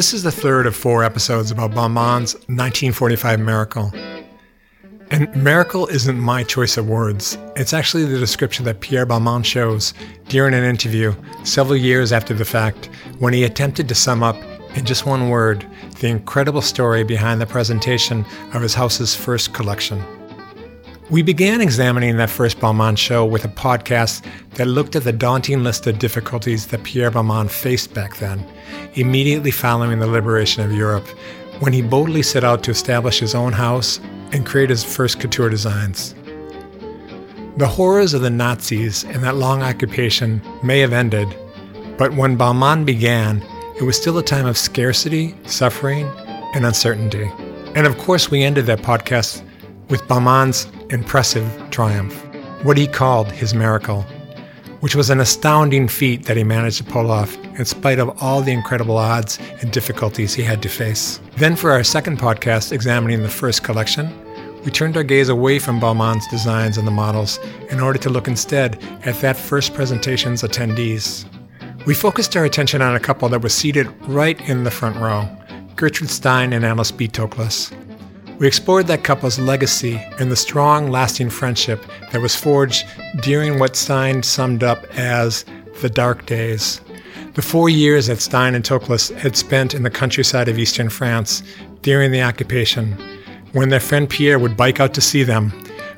This is the third of four episodes about Balmain's 1945 Miracle. And miracle isn't my choice of words. It's actually the description that Pierre Balmain shows during an interview several years after the fact when he attempted to sum up in just one word the incredible story behind the presentation of his house's first collection. We began examining that first Balmain show with a podcast that looked at the daunting list of difficulties that Pierre Balmain faced back then, immediately following the liberation of Europe, when he boldly set out to establish his own house and create his first couture designs. The horrors of the Nazis and that long occupation may have ended, but when Balmain began, it was still a time of scarcity, suffering, and uncertainty. And of course, we ended that podcast with Balmain's impressive triumph, what he called his miracle, which was an astounding feat that he managed to pull off in spite of all the incredible odds and difficulties he had to face. Then, for our second podcast examining the first collection, we turned our gaze away from Balmain's designs and the models in order to look instead at that first presentation's attendees. We focused our attention on a couple that was seated right in the front row Gertrude Stein and Alice B. Toklas. We explored that couple's legacy and the strong, lasting friendship that was forged during what Stein summed up as the dark days. The four years that Stein and Toklas had spent in the countryside of eastern France during the occupation, when their friend Pierre would bike out to see them,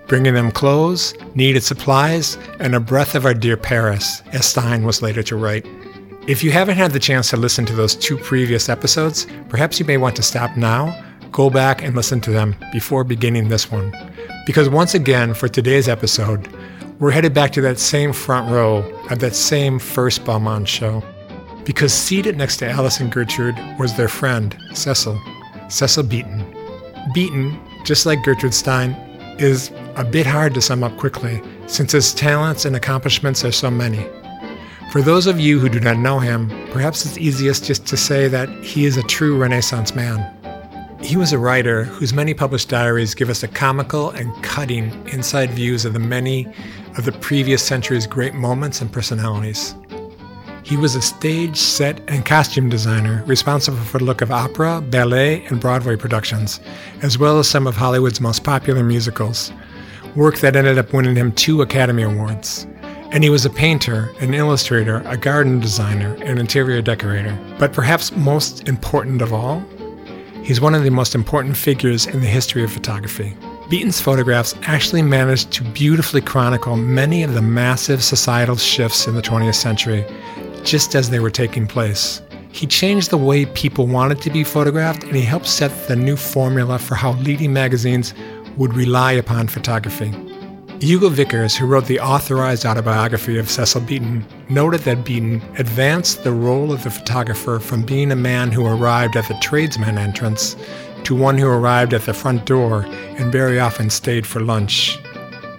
bringing them clothes, needed supplies, and a breath of our dear Paris, as Stein was later to write. If you haven't had the chance to listen to those two previous episodes, perhaps you may want to stop now go back and listen to them before beginning this one. Because once again, for today's episode, we're headed back to that same front row at that same first Balmain show. Because seated next to Alice and Gertrude was their friend, Cecil, Cecil Beaton. Beaton, just like Gertrude Stein, is a bit hard to sum up quickly since his talents and accomplishments are so many. For those of you who do not know him, perhaps it's easiest just to say that he is a true Renaissance man. He was a writer whose many published diaries give us a comical and cutting inside views of the many of the previous century's great moments and personalities. He was a stage, set, and costume designer responsible for the look of opera, ballet, and Broadway productions, as well as some of Hollywood's most popular musicals, work that ended up winning him two Academy Awards. And he was a painter, an illustrator, a garden designer, and interior decorator. But perhaps most important of all, He's one of the most important figures in the history of photography. Beaton's photographs actually managed to beautifully chronicle many of the massive societal shifts in the 20th century, just as they were taking place. He changed the way people wanted to be photographed, and he helped set the new formula for how leading magazines would rely upon photography. Hugo Vickers, who wrote the authorized autobiography of Cecil Beaton, noted that Beaton advanced the role of the photographer from being a man who arrived at the tradesman entrance to one who arrived at the front door and very often stayed for lunch.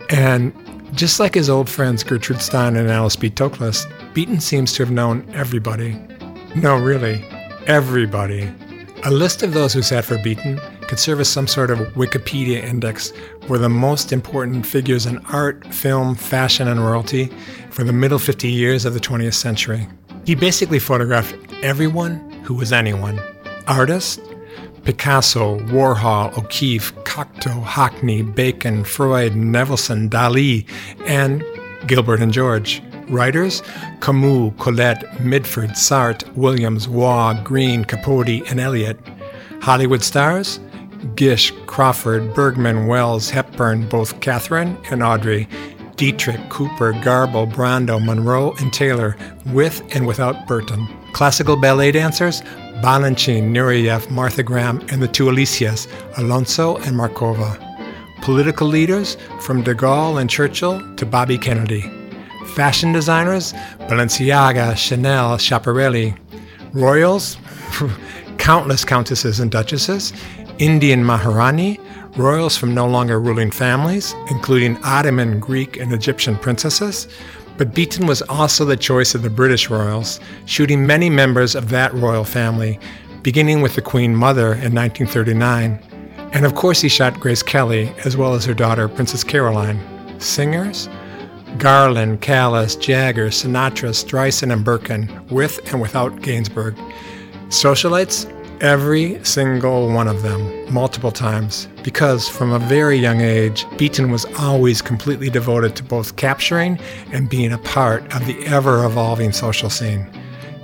And just like his old friends Gertrude Stein and Alice B. Toklas, Beaton seems to have known everybody. No, really, everybody. A list of those who sat for Beaton could serve as some sort of Wikipedia index for the most important figures in art, film, fashion, and royalty for the middle 50 years of the 20th century. He basically photographed everyone who was anyone artists, Picasso, Warhol, O'Keeffe, Cocteau, Hockney, Bacon, Freud, Nevelson, Dali, and Gilbert and George. Writers Camus, Colette, Mitford, Sartre, Williams, Waugh, Greene, Capote, and Eliot. Hollywood stars Gish, Crawford, Bergman, Welles, Hepburn, both Katharine and Audrey, Dietrich, Cooper, Garbo, Brando, Monroe, and Taylor, with and without Burton. Classical ballet dancers, Balanchine, Nureyev, Martha Graham, and the two Alicias, Alonso and Markova. Political leaders, from de Gaulle and Churchill to Bobby Kennedy. Fashion designers, Balenciaga, Chanel, Schiaparelli. Royals, countless countesses and duchesses, Indian Maharani, royals from no longer ruling families, including Ottoman, Greek, and Egyptian princesses. But Beaton was also the choice of the British royals, shooting many members of that royal family, beginning with the Queen Mother in 1939. And of course, he shot Grace Kelly, as well as her daughter, Princess Caroline. Singers? Garland, Callas, Jagger, Sinatra, Streisand, and Birkin, with and without Gainsbourg. Socialites? Every single one of them, multiple times, because from a very young age, Beaton was always completely devoted to both capturing and being a part of the ever evolving social scene.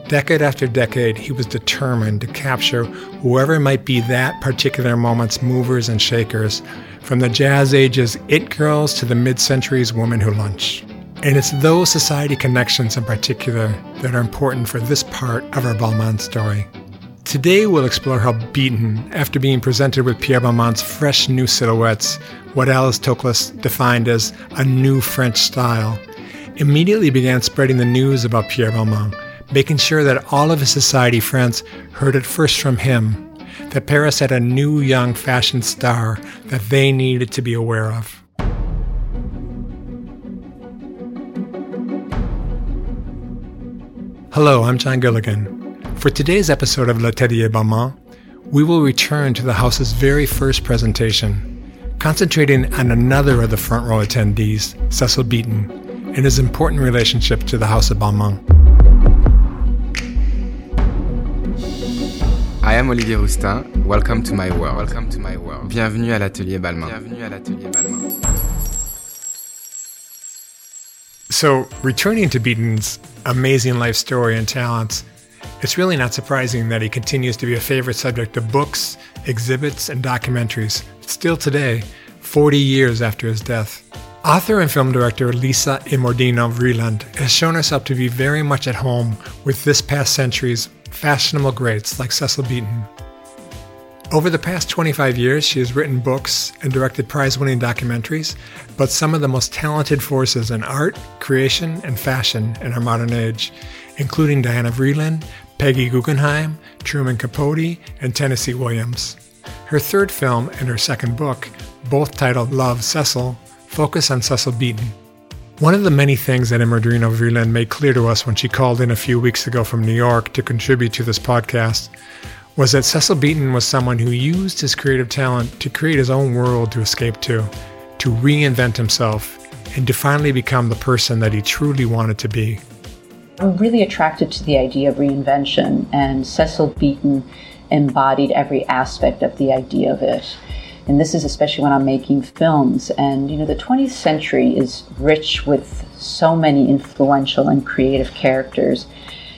Decade after decade, he was determined to capture whoever might be that particular moment's movers and shakers, from the jazz age's it girls to the mid century's women who lunch. And it's those society connections in particular that are important for this part of our Balmain story. Today we'll explore how Beaton, after being presented with Pierre Balmain's fresh new silhouettes, what Alice Toklas defined as a new French style, immediately began spreading the news about Pierre Balmain, making sure that all of his society friends heard it first from him, that Paris had a new young fashion star that they needed to be aware of. Hello, I'm John Gilligan. For today's episode of L'Atelier Balmain, we will return to the house's very first presentation, concentrating on another of the front row attendees, Cecil Beaton, and his important relationship to the House of Balmain. I am Olivier Rousteing. Welcome to my world. Welcome to my world. Bienvenue à l'Atelier Balmain. Bienvenue à l'Atelier Balmain. So, returning to Beaton's amazing life story and talents, it's really not surprising that he continues to be a favorite subject of books, exhibits, and documentaries, still today, 40 years after his death. Author and film director Lisa Immordino Vreeland has shown herself to be very much at home with this past century's fashionable greats like Cecil Beaton. Over the past 25 years, she has written books and directed prize winning documentaries, but some of the most talented forces in art, creation, and fashion in our modern age, including Diana Vreeland, Peggy Guggenheim, Truman Capote, and Tennessee Williams. Her third film and her second book, both titled Love Cecil, focus on Cecil Beaton. One of the many things that Immordino Vreeland made clear to us when she called in a few weeks ago from New York to contribute to this podcast was that Cecil Beaton was someone who used his creative talent to create his own world to escape to, to reinvent himself, and to finally become the person that he truly wanted to be. I'm really attracted to the idea of reinvention, and Cecil Beaton embodied every aspect of the idea of it. And this is especially when I'm making films. And, you know, the 20th century is rich with so many influential and creative characters.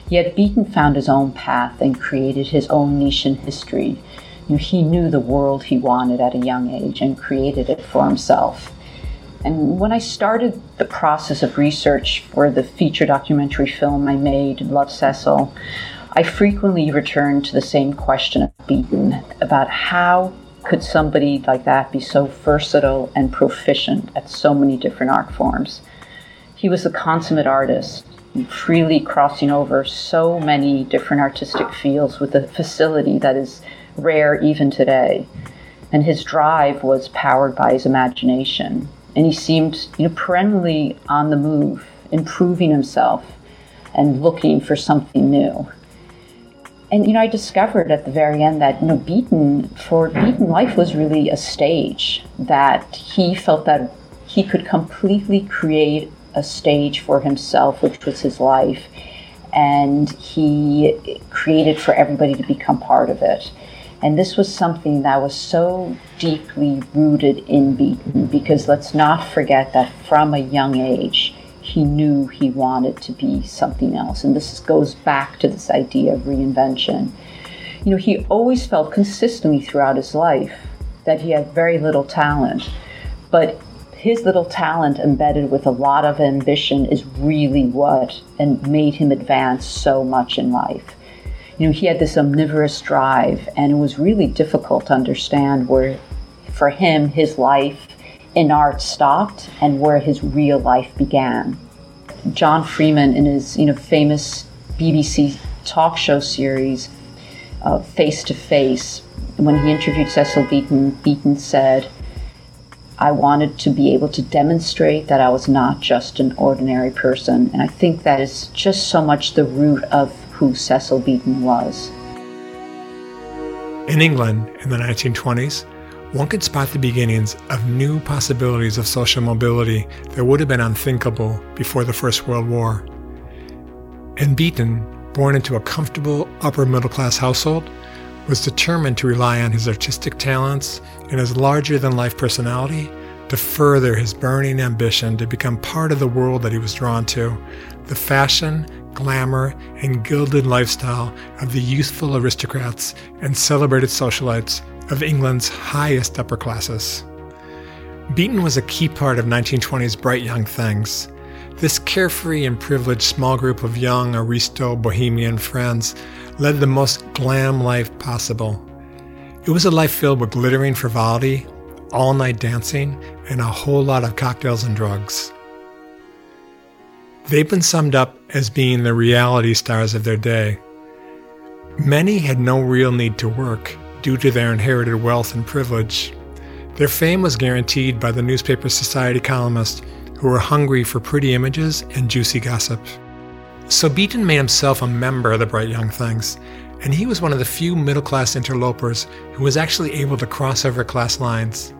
Yet Beaton found his own path and created his own niche in history. You know, he knew the world he wanted at a young age and created it for himself. And when I started the process of research for the feature documentary film I made, Love Cecil, I frequently returned to the same question of Beaton about how could somebody like that be so versatile and proficient at so many different art forms? He was a consummate artist, freely crossing over so many different artistic fields with a facility that is rare even today. And his drive was powered by his imagination and he seemed you know perennially on the move, improving himself and looking for something new. And you know, I discovered at the very end that you know, Beaton for Beaton, life was really a stage that he felt that he could completely create a stage for himself, which was his life, and he created for everybody to become part of it. And this was something that was so deeply rooted in Beaton because let's not forget that from a young age, he knew he wanted to be something else. And this goes back to this idea of reinvention. You know, he always felt consistently throughout his life that he had very little talent, but his little talent embedded with a lot of ambition is really what and made him advance so much in life you know, he had this omnivorous drive, and it was really difficult to understand where, for him, his life in art stopped and where his real life began. John Freeman, in his you know famous BBC talk show series, uh, Face to Face, when he interviewed Cecil Beaton, Beaton said, I wanted to be able to demonstrate that I was not just an ordinary person. And I think that is just so much the root of who Cecil Beaton was. In England in the 1920s, one could spot the beginnings of new possibilities of social mobility that would have been unthinkable before the First World War. And Beaton, born into a comfortable upper middle class household, was determined to rely on his artistic talents and his larger than life personality to further his burning ambition to become part of the world that he was drawn to the fashion, glamour, and gilded lifestyle of the youthful aristocrats and celebrated socialites of England's highest upper classes. Beaton was a key part of 1920s bright young things. This carefree and privileged small group of young aristo bohemian friends led the most glam life possible. It was a life filled with glittering frivolity, all night dancing, and a whole lot of cocktails and drugs. They've been summed up as being the reality stars of their day. Many had no real need to work due to their inherited wealth and privilege. Their fame was guaranteed by the newspaper society columnists who were hungry for pretty images and juicy gossip. So Beaton made himself a member of the Bright Young Things, and he was one of the few middle class interlopers who was actually able to cross over class lines.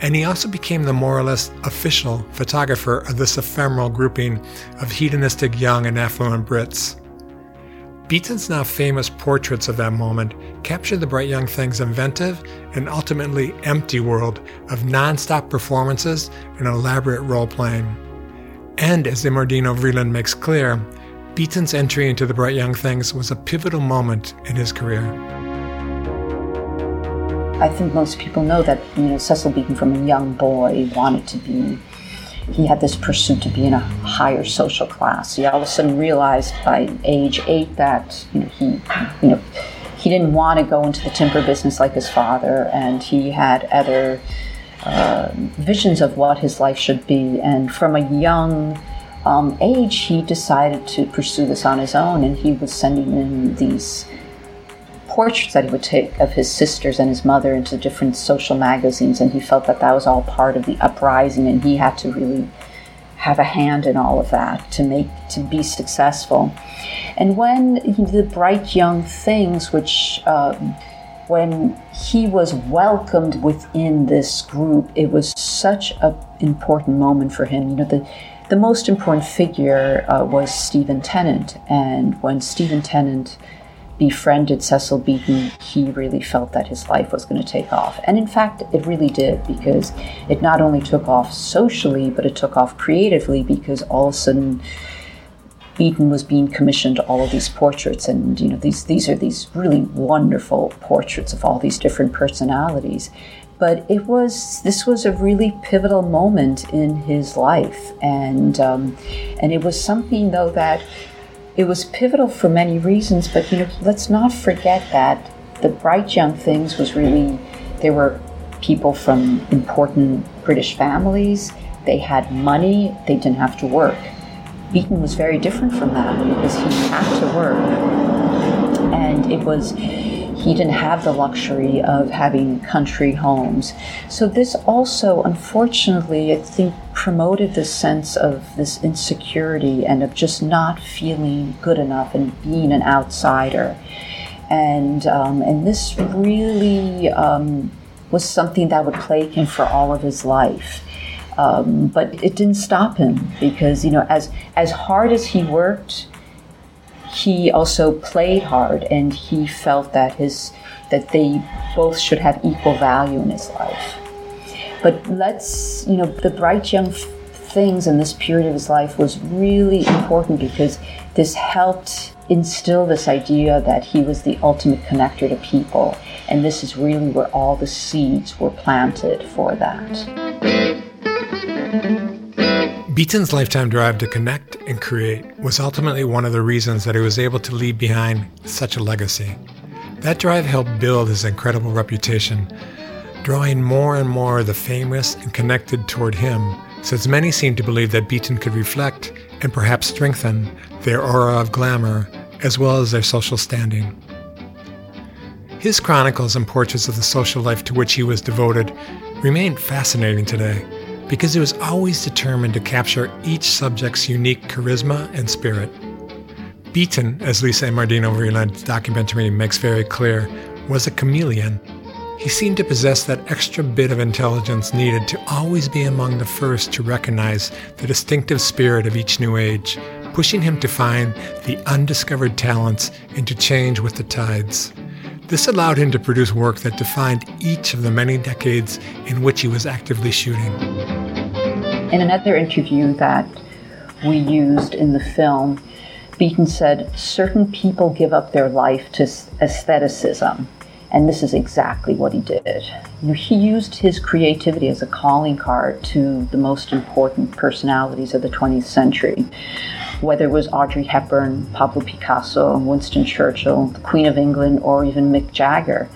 And he also became the more or less official photographer of this ephemeral grouping of hedonistic young and affluent Brits. Beaton's now famous portraits of that moment capture the Bright Young Thing's inventive and ultimately empty world of non-stop performances and elaborate role playing. And as Immordino Vreeland makes clear, Beaton's entry into the Bright Young Things was a pivotal moment in his career. I think most people know that you know Cecil Beaton from a young boy wanted to be he had this pursuit to be in a higher social class. He all of a sudden realized by age eight that you know, he, you know, he didn't want to go into the timber business like his father, and he had other uh, visions of what his life should be. And from a young um, age, he decided to pursue this on his own, and he was sending in these portraits that he would take of his sisters and his mother into different social magazines, and he felt that that was all part of the uprising, and he had to really have a hand in all of that to make to be successful. And when the bright young things, which um, when he was welcomed within this group, it was such an important moment for him. You know, the the most important figure uh, was Stephen Tennant, and when Stephen Tennant befriended Cecil Beaton, he really felt that his life was going to take off. And in fact, it really did because it not only took off socially, but it took off creatively because all of a sudden Beaton was being commissioned all of these portraits. And, you know, these, these are these really wonderful portraits of all these different personalities. But it was this was a really pivotal moment in his life, and um, and it was something though that it was pivotal for many reasons, but you know, let's not forget that the Bright Young Things was really there were people from important British families. They had money. They didn't have to work. Beaton was very different from that because he had to work, and it was he didn't have the luxury of having country homes. So, this also, unfortunately, I think promoted this sense of this insecurity and of just not feeling good enough and being an outsider. And, um, and this really um, was something that would plague him for all of his life. Um, but it didn't stop him because, you know, as, as hard as he worked, he also played hard and he felt that his that they both should have equal value in his life. But let's you know the bright young things in this period of his life was really important because this helped instill this idea that he was the ultimate connector to people. And this is really where all the seeds were planted for that Beaton's lifetime drive to connect and create was ultimately one of the reasons that he was able to leave behind such a legacy. That drive helped build his incredible reputation, drawing more and more of the famous and connected toward him, since many seemed to believe that Beaton could reflect and perhaps strengthen their aura of glamour as well as their social standing. His chronicles and portraits of the social life to which he was devoted remain fascinating today because he was always determined to capture each subject's unique charisma and spirit. Beaton, as Lisa Immordino Vreeland's documentary makes very clear, was a chameleon. He seemed to possess that extra bit of intelligence needed to always be among the first to recognize the distinctive spirit of each new age, pushing him to find the undiscovered talents and to change with the tides. This allowed him to produce work that defined each of the many decades in which he was actively shooting. In another interview that we used in the film, Beaton said, Certain people give up their life to aestheticism. And this is exactly what he did. He used his creativity as a calling card to the most important personalities of the 20th century, whether it was Audrey Hepburn, Pablo Picasso, Winston Churchill, the Queen of England, or even Mick Jagger.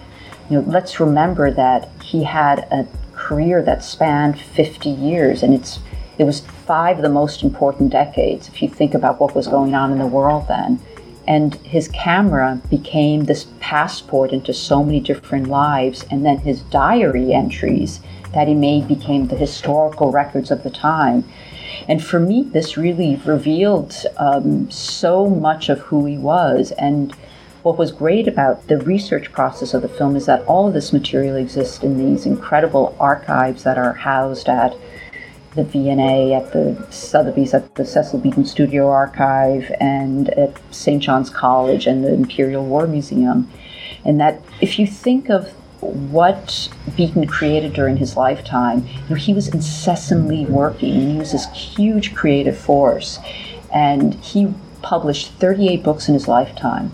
You know, let's remember that he had a career that spanned 50 years, and it's it was five of the most important decades if you think about what was going on in the world then. And his camera became this passport into so many different lives. And then his diary entries that he made became the historical records of the time. And for me, this really revealed um, so much of who he was. And what was great about the research process of the film is that all of this material exists in these incredible archives that are housed at the V&A, at the Sotheby's, at the Cecil Beaton Studio Archive, and at St. John's College and the Imperial War Museum. And that if you think of what Beaton created during his lifetime, you know, he was incessantly working. He was this huge creative force. And he published 38 books in his lifetime.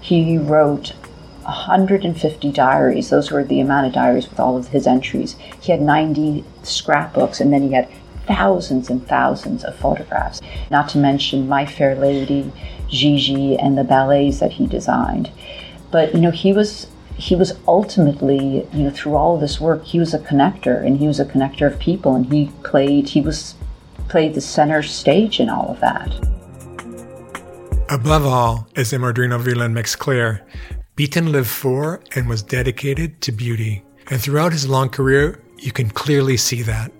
He wrote 150 diaries. Those were the amount of diaries with all of his entries. He had 90 scrapbooks, and then he had thousands and thousands of photographs, not to mention My Fair Lady, Gigi, and the ballets that he designed. But you know, he was he was ultimately, you know, through all of this work, he was a connector, and he was a connector of people, and he played he was played the center stage in all of that. Above all, as Immordino Vreeland makes clear, Beaton lived for and was dedicated to beauty. And throughout his long career, you can clearly see that.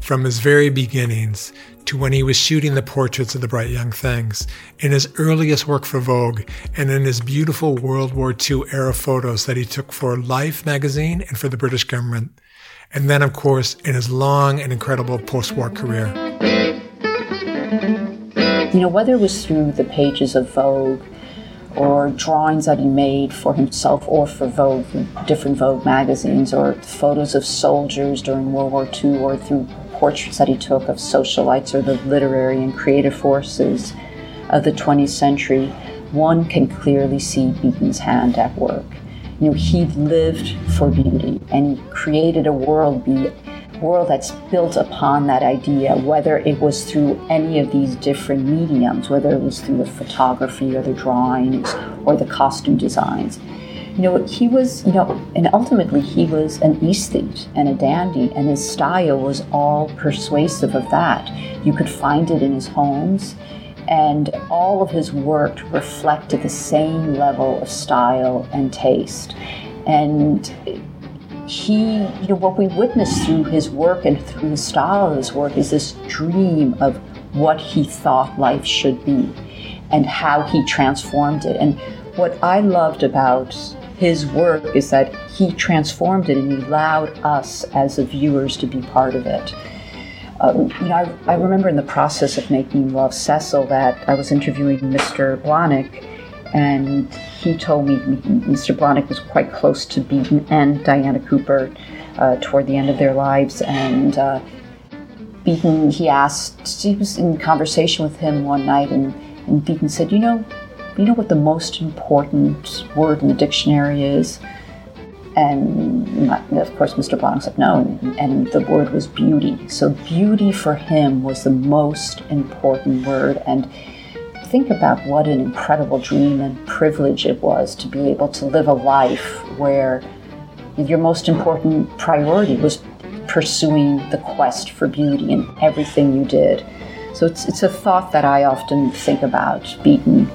From his very beginnings to when he was shooting the portraits of the bright young things, in his earliest work for Vogue, and in his beautiful World War II era photos that he took for Life magazine and for the British government. And then, of course, in his long and incredible post war career. You know, whether it was through the pages of Vogue, or drawings that he made for himself or for Vogue, different Vogue magazines, or photos of soldiers during World War II, or through portraits that he took of socialites or the literary and creative forces of the 20th century, one can clearly see Beaton's hand at work. You know, he lived for beauty and he created a world be world that's built upon that idea, whether it was through any of these different mediums, whether it was through the photography or the drawings or the costume designs. You know, he was, you know, and ultimately he was an aesthete and a dandy, and his style was all persuasive of that. You could find it in his homes, and all of his work reflected the same level of style and taste. And he, you know, what we witness through his work and through the style of his work is this dream of what he thought life should be and how he transformed it. And what I loved about his work is that he transformed it and he allowed us as the viewers to be part of it. Um, you know, I, I, remember in the process of making Love Cecil that I was interviewing Mr. Blahnik and he told me Mr. Blahnik was quite close to Beaton and Diana Cooper uh, toward the end of their lives, and uh, Beaton he asked he was in conversation with him one night, and, and Beaton said, "You know, you know what the most important word in the dictionary is." And of course, Mr. Blahnik said no, and, and the word was beauty. So beauty for him was the most important word, and think about what an incredible dream and privilege it was to be able to live a life where your most important priority was pursuing the quest for beauty in everything you did. So it's, it's a thought that I often think about, Beaton.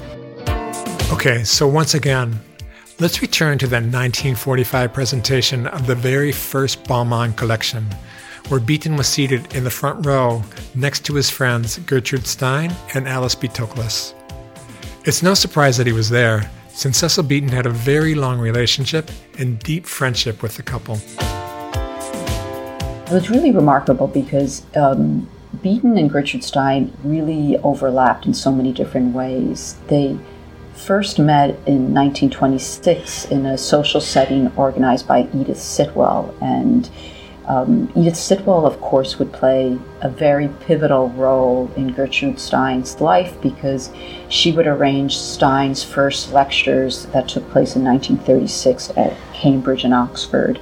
Okay, so once again, let's return to that 1945 presentation of the very first Balmain collection where Beaton was seated in the front row next to his friends Gertrude Stein and Alice B. Toklas. It's no surprise that he was there, since Cecil Beaton had a very long relationship and deep friendship with the couple. It was really remarkable because um, Beaton and Gertrude Stein really overlapped in so many different ways. They first met in 1926 in a social setting organized by Edith Sitwell. And um, Edith Sitwell, of course, would play a very pivotal role in Gertrude Stein's life because she would arrange Stein's first lectures that took place in 1936 at Cambridge and Oxford.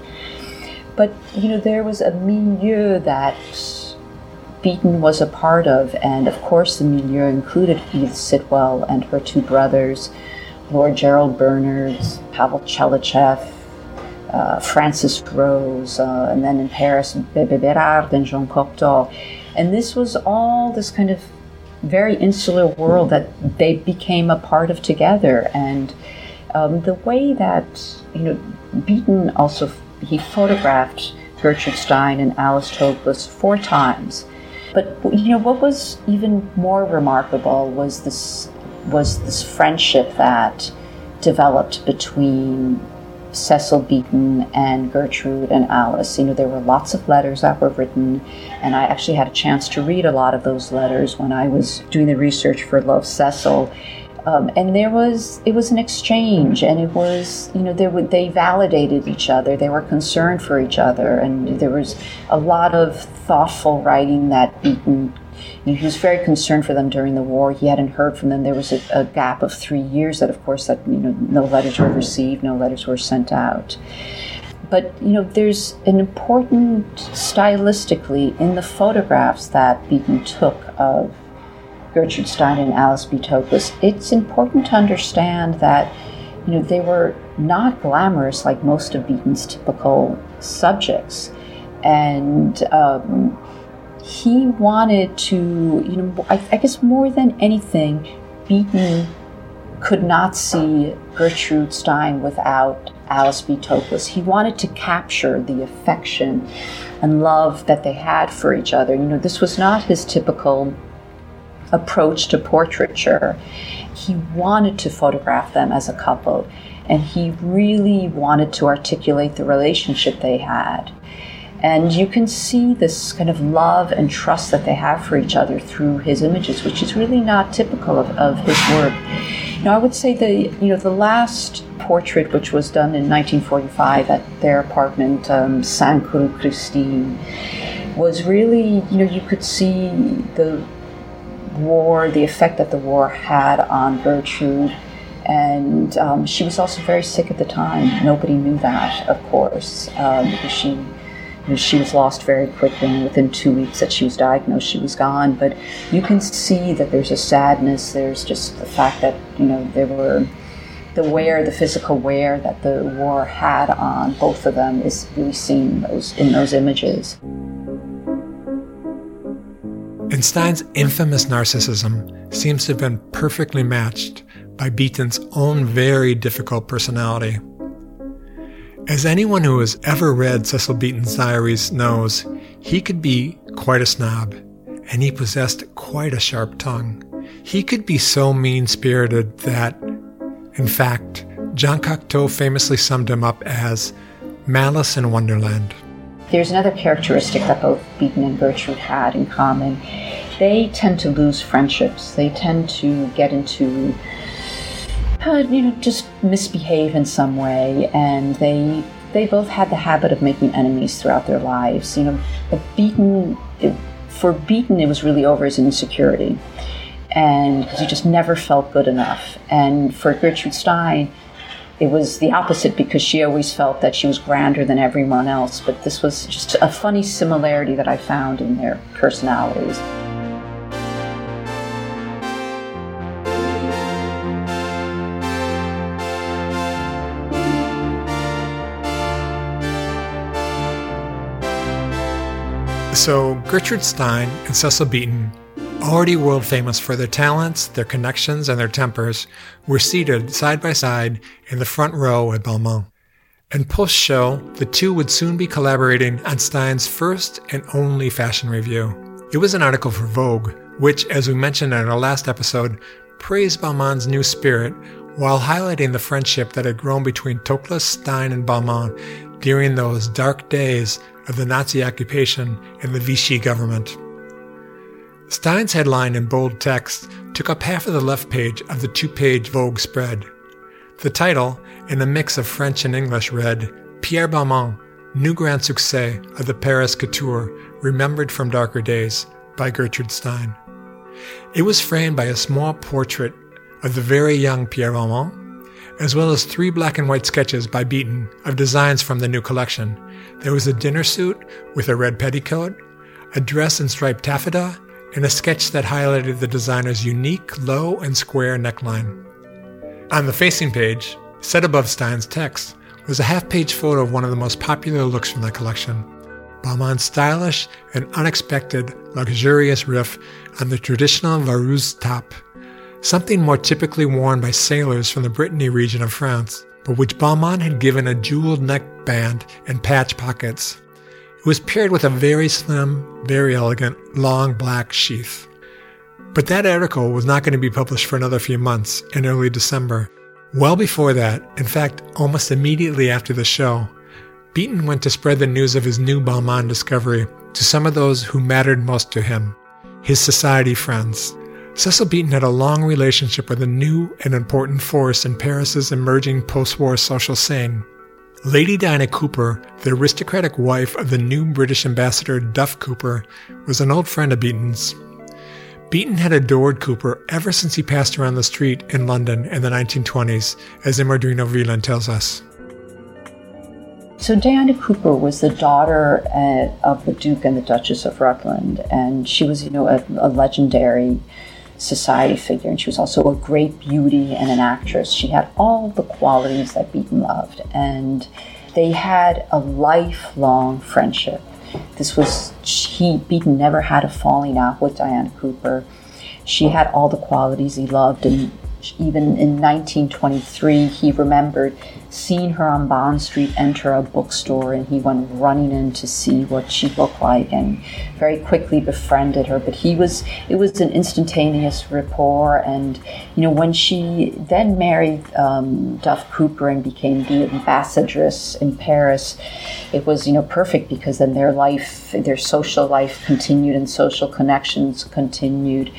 But, you know, there was a milieu that Beaton was a part of, and of course the milieu included Edith Sitwell and her two brothers, Lord Gerald Berners, Pavel Tchelitchew, uh, Francis Rose, uh, and then in Paris, Bebe Berard and Jean Cocteau. And this was all this kind of very insular world that they became a part of together. And um, the way that, you know, Beaton also, he photographed Gertrude Stein and Alice Toklas four times. But you know what was even more remarkable was this was this friendship that developed between Cecil Beaton and Gertrude and Alice. You know, there were lots of letters that were written, and I actually had a chance to read a lot of those letters when I was doing the research for Love Cecil. Um, and there was it was an exchange, and it was you know they they validated each other. They were concerned for each other, and there was a lot of thoughtful writing that Beaton. Know, he was very concerned for them during the war. He hadn't heard from them. There was a, a gap of three years that, of course, that you know no letters were received, no letters were sent out. But you know, there's an important stylistically in the photographs that Beaton took of Gertrude Stein and Alice B. Toklas, it's important to understand that you know they were not glamorous like most of Beaton's typical subjects, and um, he wanted to you know I, I guess more than anything, Beaton could not see Gertrude Stein without Alice B. Toklas. He wanted to capture the affection and love that they had for each other. You know, this was not his typical approach to portraiture. He wanted to photograph them as a couple, and he really wanted to articulate the relationship they had. And you can see this kind of love and trust that they have for each other through his images, which is really not typical of, of his work. Now, I would say the you know the last portrait, which was done in 1945 at their apartment, um, Saint Rue Christine, was really you know you could see the war, the effect that the war had on Gertrude. And um, she was also very sick at the time. Nobody knew that, of course, um, because she, she was lost very quickly. And within two weeks that she was diagnosed, she was gone. But you can see that there's a sadness. There's just the fact that you know there were the wear, the physical wear that the war had on both of them is really seen those, in those images. And Stein's infamous narcissism seems to have been perfectly matched by Beaton's own very difficult personality. As anyone who has ever read Cecil Beaton's diaries knows, he could be quite a snob, and he possessed quite a sharp tongue. He could be so mean spirited that, in fact, Jean Cocteau famously summed him up as malice in Wonderland. There's another characteristic that both Beaton and Gertrude had in common. They tend to lose friendships. They tend to get into, uh, you know, just misbehave in some way, and they they both had the habit of making enemies throughout their lives. You know, but Beaton, it, for Beaton, it was really over his insecurity, and he just never felt good enough. And for Gertrude Stein, it was the opposite because she always felt that she was grander than everyone else. But this was just a funny similarity that I found in their personalities. So, Gertrude Stein and Cecil Beaton already world famous for their talents, their connections, and their tempers, were seated side by side in the front row at Balmain. And post show, the two would soon be collaborating on Stein's first and only fashion review. It was an article for Vogue, which, as we mentioned in our last episode, praised Balmain's new spirit while highlighting the friendship that had grown between Toklas, Stein, and Balmain during those dark days of the Nazi occupation and the Vichy government. Stein's headline in bold text took up half of the left page of the two page Vogue spread. The title, in a mix of French and English, read Pierre Balmain, New Grand Succès of the Paris Couture, Remembered from Darker Days by Gertrude Stein. It was framed by a small portrait of the very young Pierre Balmain, as well as three black and white sketches by Beaton of designs from the new collection. There was a dinner suit with a red petticoat, a dress in striped taffeta, and a sketch that highlighted the designer's unique low and square neckline. On the facing page, set above Stein's text, was a half page photo of one of the most popular looks from the collection. Balmain's stylish and unexpected, luxurious riff on the traditional Vareuse top, something more typically worn by sailors from the Brittany region of France, but which Balmain had given a jeweled neckband and patch pockets. It was paired with a very slim, very elegant, long black sheath. But that article was not going to be published for another few months in early December. Well before that, in fact, almost immediately after the show, Beaton went to spread the news of his new Balmain discovery to some of those who mattered most to him, his society friends. Cecil Beaton had a long relationship with a new and important force in Paris's emerging post war social scene. Lady Diana Cooper, the aristocratic wife of the new British ambassador Duff Cooper, was an old friend of Beaton's. Beaton had adored Cooper ever since he passed around the street in London in the 1920s, as Immordino Vreeland tells us. So Diana Cooper was the daughter uh, of the Duke and the Duchess of Rutland, and she was, you know, a, a legendary society figure, and she was also a great beauty and an actress. She had all the qualities that Beaton loved, and they had a lifelong friendship. This was he Beaton never had a falling out with Diana Cooper. She had all the qualities he loved, and even in 1923, he remembered seeing her on Bond Street enter a bookstore, and he went running in to see what she looked like, and very quickly befriended her. But he was it was an instantaneous rapport, and you know when she then married um, Duff Cooper and became the ambassadress in Paris, it was you know perfect because then their life, their social life continued, and social connections continued.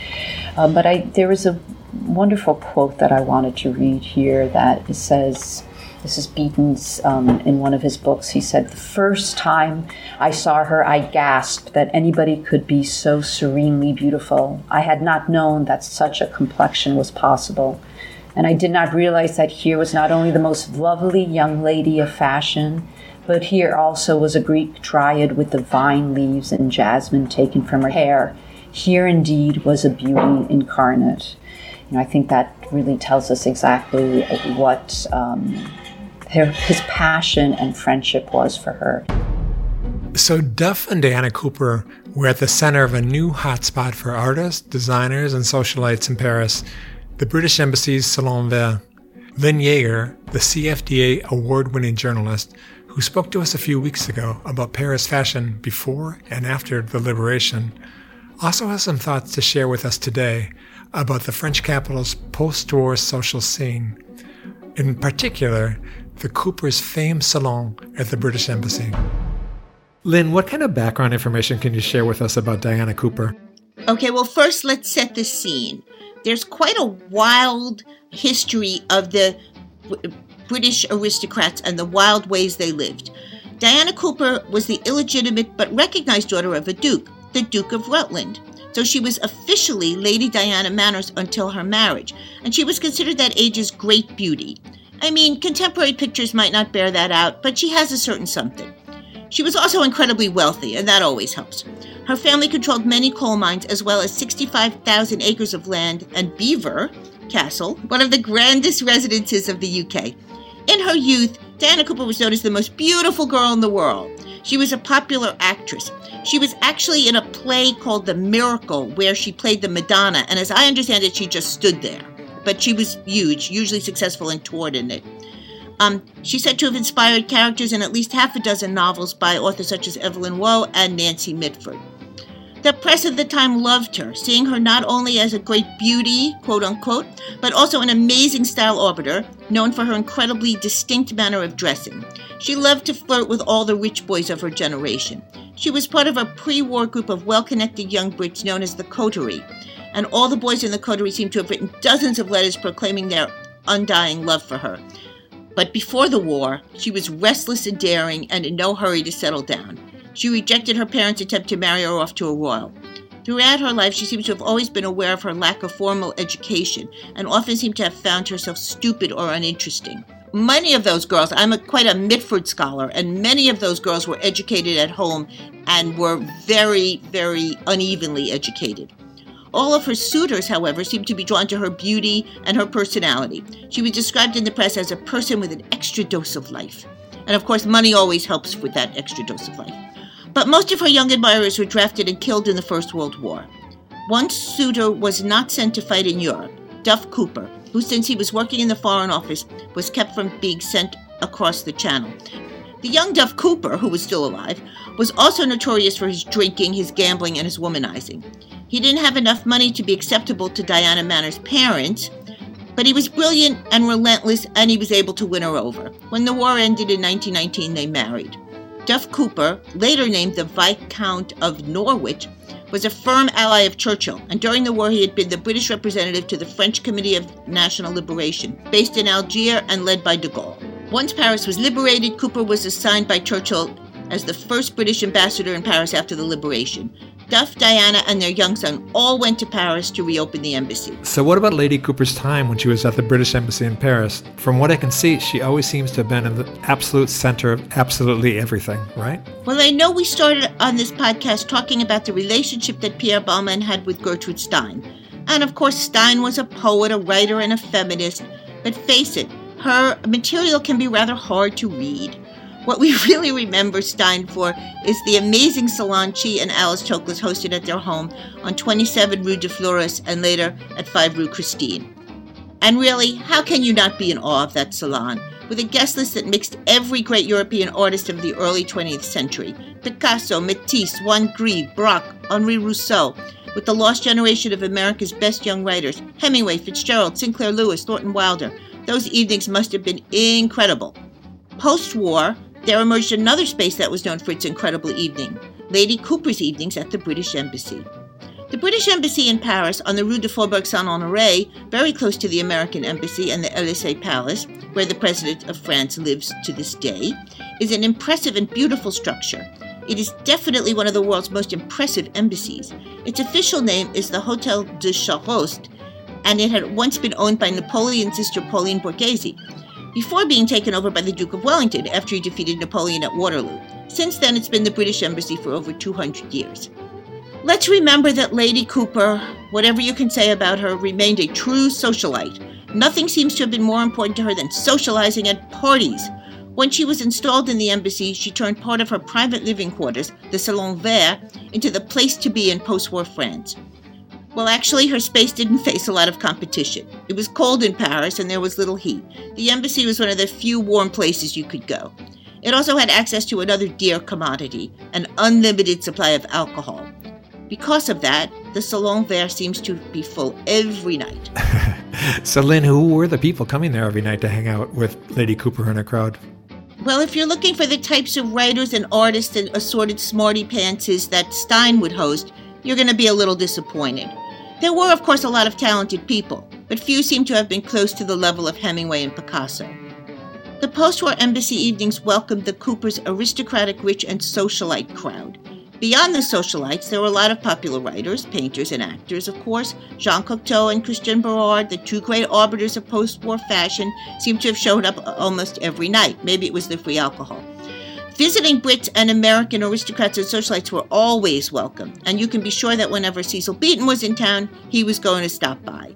Uh, but I there was a wonderful quote that I wanted to read here that it says, this is Beaton's um, in one of his books. He said, The first time I saw her, I gasped that anybody could be so serenely beautiful. I had not known that such a complexion was possible. And I did not realize that here was not only the most lovely young lady of fashion, but here also was a Greek dryad with the vine leaves and jasmine taken from her hair. Here indeed was a beauty incarnate. I think that really tells us exactly what um, her, his passion and friendship was for her. So, Duff and Diana Cooper were at the center of a new hotspot for artists, designers, and socialites in Paris, the British Embassy's Salon Vert. Lynn Yaeger, the CFDA award winning journalist, who spoke to us a few weeks ago about Paris fashion before and after the liberation, also has some thoughts to share with us today about the French capital's post war social scene, in particular, the Cooper's famed salon at the British Embassy. Lynn, what kind of background information can you share with us about Diana Cooper? Okay, well, first let's set the scene. There's quite a wild history of the British aristocrats and the wild ways they lived. Diana Cooper was the illegitimate but recognized daughter of a duke, the Duke of Rutland so she was officially Lady Diana Manners until her marriage, and she was considered that age's great beauty. I mean, contemporary pictures might not bear that out, but she has a certain something. She was also incredibly wealthy, and that always helps. Her family controlled many coal mines as well as 65,000 acres of land and Belvoir Castle, one of the grandest residences of the UK. In her youth, Diana Cooper was known as the most beautiful girl in the world. She was a popular actress. She was actually in a play called The Miracle, where she played the Madonna, and as I understand it, she just stood there. But she was huge, hugely successful and toured in it. Um, she's said to have inspired characters in at least half a dozen novels by authors such as Evelyn Waugh and Nancy Mitford. The press of the time loved her, seeing her not only as a great beauty, quote unquote, but also an amazing style arbiter, known for her incredibly distinct manner of dressing. She loved to flirt with all the rich boys of her generation. She was part of a pre war group of well connected young Brits known as the Coterie, and all the boys in the Coterie seem to have written dozens of letters proclaiming their undying love for her. But before the war, she was restless and daring and in no hurry to settle down. She rejected her parents' attempt to marry her off to a royal. Throughout her life, she seems to have always been aware of her lack of formal education and often seemed to have found herself stupid or uninteresting. Many of those girls, I'm a, quite a Mitford scholar, and many of those girls were educated at home and were very, very unevenly educated. All of her suitors, however, seemed to be drawn to her beauty and her personality. She was described in the press as a person with an extra dose of life. And of course, money always helps with that extra dose of life. But most of her young admirers were drafted and killed in the First World War. One suitor was not sent to fight in Europe, Duff Cooper, who, since he was working in the Foreign Office, was kept from being sent across the Channel. The young Duff Cooper, who was still alive, was also notorious for his drinking, his gambling, and his womanizing. He didn't have enough money to be acceptable to Diana Manners' parents, but he was brilliant and relentless, and he was able to win her over. When the war ended in 1919, they married. Duff Cooper, later named the Viscount of Norwich, was a firm ally of Churchill, and during the war he had been the British representative to the French Committee of National Liberation, based in Algiers and led by de Gaulle. Once Paris was liberated, Cooper was assigned by Churchill as the first British ambassador in Paris after the liberation. Duff, Diana, and their young son all went to Paris to reopen the embassy. So, what about Lady Cooper's time when she was at the British Embassy in Paris? From what I can see, she always seems to have been in the absolute center of absolutely everything, right? Well, I know we started on this podcast talking about the relationship that Pierre Balmain had with Gertrude Stein. And of course, Stein was a poet, a writer, and a feminist. But face it, her material can be rather hard to read. What we really remember Stein for is the amazing salon she and Alice Toklas hosted at their home on 27 Rue de Fleurus and later at 5 Rue Christine. And really, how can you not be in awe of that salon? With a guest list that mixed every great European artist of the early 20th century Picasso, Matisse, Juan Gris, Braque, Henri Rousseau, with the lost generation of America's best young writers Hemingway, Fitzgerald, Sinclair Lewis, Thornton Wilder. Those evenings must have been incredible. Post war, there emerged another space that was known for its incredible evening Lady Cooper's evenings at the British Embassy. The British Embassy in Paris on the Rue de Faubourg Saint Honore, very close to the American Embassy and the Elysee Palace, where the President of France lives to this day, is an impressive and beautiful structure. It is definitely one of the world's most impressive embassies. Its official name is the Hotel de Charost, and it had once been owned by Napoleon's sister Pauline Borghese, before being taken over by the Duke of Wellington after he defeated Napoleon at Waterloo. Since then, it's been the British Embassy for over 200 years. Let's remember that Lady Cooper, whatever you can say about her, remained a true socialite. Nothing seems to have been more important to her than socializing at parties. When she was installed in the embassy, she turned part of her private living quarters, the Salon Vert, into the place to be in post war France. Well, actually, her space didn't face a lot of competition. It was cold in Paris and there was little heat. The embassy was one of the few warm places you could go. It also had access to another dear commodity an unlimited supply of alcohol. Because of that, the Salon Vert seems to be full every night. so, Lynn, who were the people coming there every night to hang out with Lady Cooper and her crowd? Well, if you're looking for the types of writers and artists and assorted smarty pantses that Stein would host, you're going to be a little disappointed. There were, of course, a lot of talented people, but few seem to have been close to the level of Hemingway and Picasso. The post war embassy evenings welcomed the Coopers' aristocratic, rich, and socialite crowd. Beyond the socialites, there were a lot of popular writers, painters, and actors, of course. Jean Cocteau and Christian Berard, the two great arbiters of post war fashion, seemed to have showed up almost every night. Maybe it was the free alcohol. Visiting Brits and American aristocrats and socialites were always welcome, and you can be sure that whenever Cecil Beaton was in town, he was going to stop by.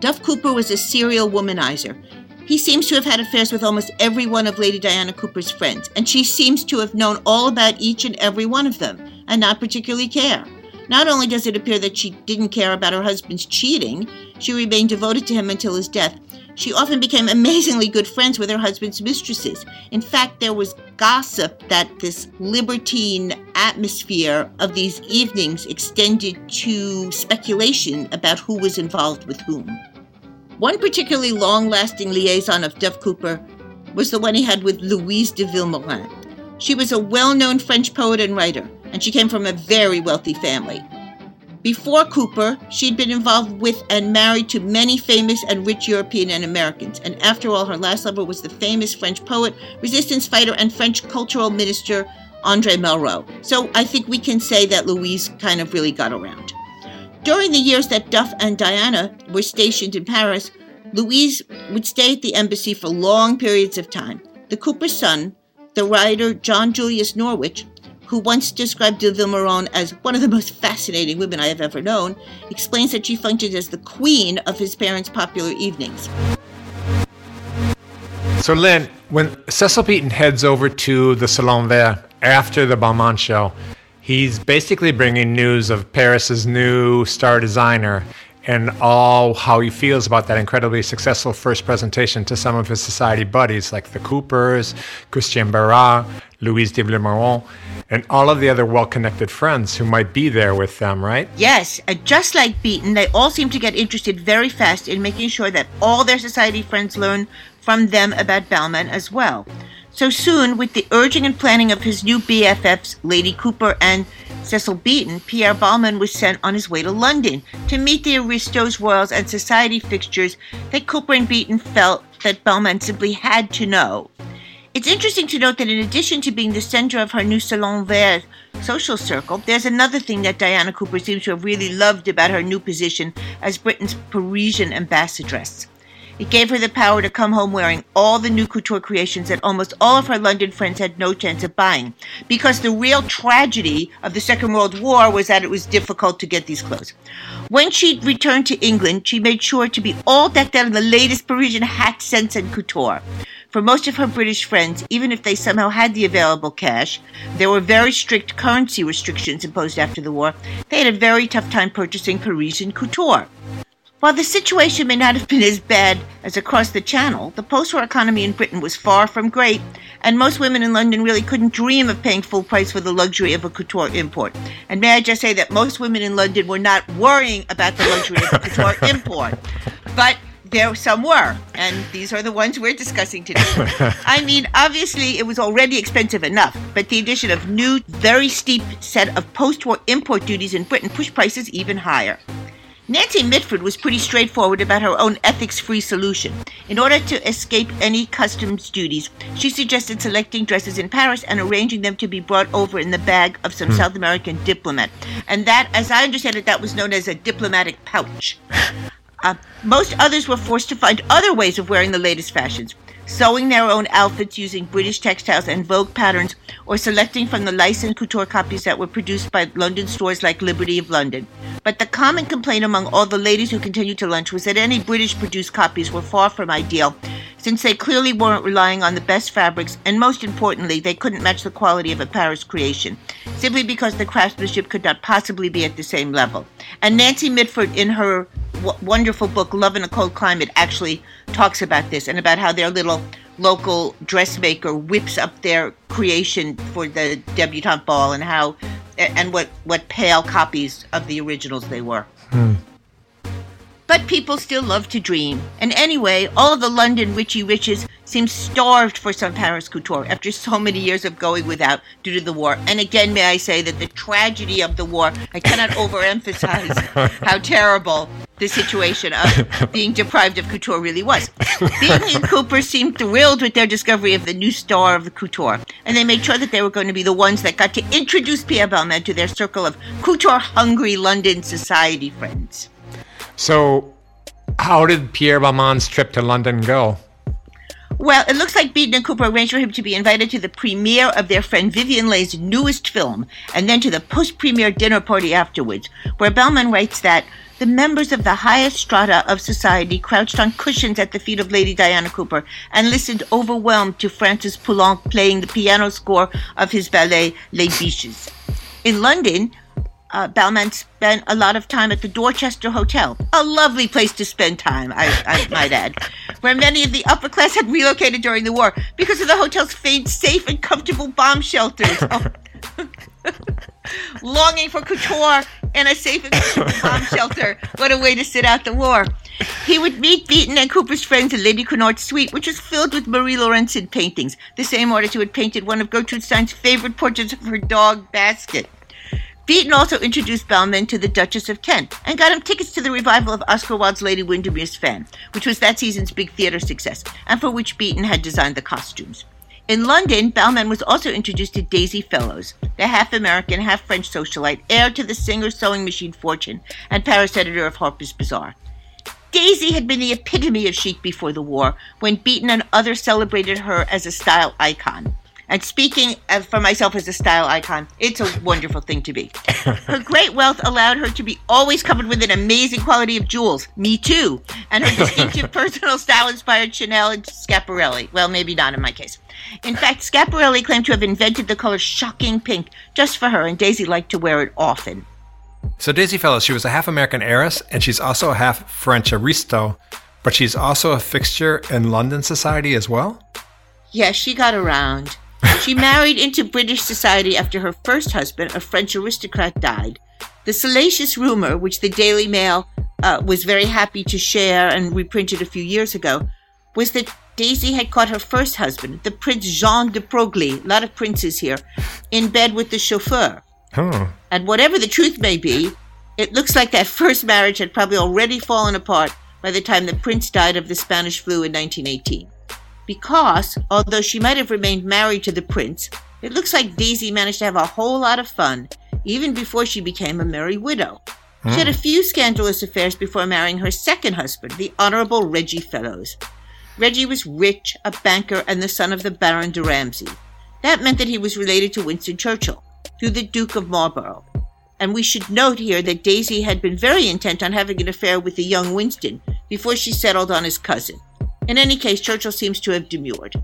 Duff Cooper was a serial womanizer. He seems to have had affairs with almost every one of Lady Diana Cooper's friends, and she seems to have known all about each and every one of them, and not particularly care. Not only does it appear that she didn't care about her husband's cheating, she remained devoted to him until his death, she often became amazingly good friends with her husband's mistresses. In fact, there was gossip that this libertine atmosphere of these evenings extended to speculation about who was involved with whom. One particularly long lasting liaison of Duff Cooper was the one he had with Louise de Vilmorin. She was a well known French poet and writer. and she came from a very wealthy family. Before Cooper, she'd been involved with and married to many famous and rich European and Americans. And after all, her last lover was the famous French poet, resistance fighter, and French cultural minister Andre Malraux. So I think we can say that Louise kind of really got around. During the years that Duff and Diana were stationed in Paris, Louise would stay at the embassy for long periods of time. The Cooper's son, the writer John Julius Norwich, who once described de Vilmorin as one of the most fascinating women I have ever known, explains that she functioned as the queen of his parents' popular evenings. So, Lynn, when Cecil Beaton heads over to the Salon Vert after the Balmain show, he's basically bringing news of Paris's new star designer and all how he feels about that incredibly successful first presentation to some of his society buddies like the Coopers, Christian Berard, Louise de Vilmorin, and all of the other well connected friends who might be there with them, right? Yes, uh, just like Beaton, they all seem to get interested very fast in making sure that all their society friends learn from them about Balmain as well. So soon, with the urging and planning of his new BFFs, Lady Cooper and Cecil Beaton, Pierre mm. Balmain was sent on his way to mm. London to meet the aristos, royals, and society fixtures that Cooper and Beaton felt that Balmain simply had to know. It's interesting to note that in addition to being the center of her new Salon Vert social circle, there's another thing that Diana Cooper seems to have really loved about her new position as Britain's Parisian ambassadress. It gave her the power to come home wearing all the new couture creations that almost all of her London friends had no chance of buying. Because the real tragedy of the Second World War was that it was difficult to get these clothes. When she returned to England, she made sure to be all decked out in the latest Parisian hat, scents, and couture. For most of her British friends, even if they somehow had the available cash, there were very strict currency restrictions imposed after the war. They had a very tough time purchasing Parisian couture. While the situation may not have been as bad as across the Channel, the post war economy in Britain was far from great, and most women in London really couldn't dream of paying full price for the luxury of a couture import. And may I just say that most women in London were not worrying about the luxury of a couture import. But there were some were, and these are the ones we're discussing today. I mean, obviously, it was already expensive enough, but the addition of new, very steep set of post war import duties in Britain pushed prices even higher. Nancy Mitford was pretty straightforward about her own ethics free solution. In order to escape any customs duties, she suggested selecting dresses in Paris and arranging them to be brought over in the bag of some hmm. South American diplomat. And that, as I understand it, that was known as a diplomatic pouch. Uh, most others were forced to find other ways of wearing the latest fashions sewing their own outfits using British textiles and Vogue patterns, or selecting from the licensed couture copies that were produced by London stores like Liberty of London. But the common complaint among all the ladies who continued to lunch was that any British produced copies were far from ideal, since they clearly weren't relying on the best fabrics, and most importantly, they couldn't match the quality of a Paris creation, simply because the craftsmanship could not possibly be at the same level. And Nancy Mitford, in her w- wonderful book, Love in a Cold Climate, actually talks about this and about how their little local dressmaker whips up their creation for the debutante ball and how and what what pale copies of the originals they were. Hmm. But people still love to dream. And anyway, all the London witchy riches seem starved for some Paris couture after so many years of going without due to the war. And again, may I say that the tragedy of the war, I cannot overemphasize how terrible the situation of being deprived of couture really was. Beaton and Cooper seemed thrilled with their discovery of the new star of the couture, and they made sure that they were going to be the ones that got to introduce Pierre Balmain to their circle of couture-hungry London society friends. So, how did Pierre Balmain's trip to London go? Well, it looks like Beaton and Cooper arranged for him to be invited to the premiere of their friend Vivien Leigh's newest film, and then to the post-premiere dinner party afterwards, where Balmain writes that the members of the highest strata of society crouched on cushions at the feet of Lady Diana Cooper and listened overwhelmed to Francis Poulenc playing the piano score of his ballet Les Biches. In London, uh, Balmain spent a lot of time at the Dorchester Hotel, a lovely place to spend time, I, I might add, where many of the upper class had relocated during the war because of the hotel's famed safe and comfortable bomb shelters. Oh. Longing for couture and a safe and comfortable bomb shelter. What a way to sit out the war. He would meet Beaton and Cooper's friends at Lady Cunard's suite, which was filled with Marie Laurencin paintings, the same artist who had painted one of Gertrude Stein's favorite portraits of her dog, Basket. Beaton also introduced Balmain to the Duchess of Kent and got him tickets to the revival of Oscar Wilde's Lady Windermere's Fan, which was that season's big theater success, and for which Beaton had designed the costumes. In London, Balmain was also introduced to Daisy Fellowes, the half American, half French socialite, heir to the singer sewing machine fortune and Paris editor of Harper's Bazaar. Daisy had been the epitome of chic before the war, when Beaton and others celebrated her as a style icon. And speaking for myself as a style icon, it's a wonderful thing to be. Her great wealth allowed her to be always covered with an amazing quality of jewels. Me too. And her distinctive personal style inspired Chanel and Schiaparelli. Well, maybe not in my case. In fact, Schiaparelli claimed to have invented the color shocking pink just for her, and Daisy liked to wear it often. So Daisy Fellowes, she was a half American heiress, and she's also a half French aristo, but she's also a fixture in London society as well? Yes, she got around. She married into British society after her first husband, a French aristocrat, died. The salacious rumor, which the Daily Mail uh, was very happy to share and reprinted a few years ago, was that Daisy had caught her first husband, the Prince Jean de Broglie, a lot of princes here, in bed with the chauffeur. Oh. And whatever the truth may be, it looks like that first marriage had probably already fallen apart by the time the prince died of the Spanish flu in 1918 because, although she might have remained married to the prince, it looks like Daisy managed to have a whole lot of fun, even before she became a merry widow. Mm. She had a hmm. few scandalous affairs before marrying her second husband, the Honorable Reggie Fellowes. Reggie was rich, a banker, and the son of the Baron de Ramsay. That meant that he was related to Winston Churchill, through the Duke of Marlborough. And we should note here that Daisy had been very intent on having an affair with the young Winston before she settled on his cousin. In any case, Churchill seems to have demurred.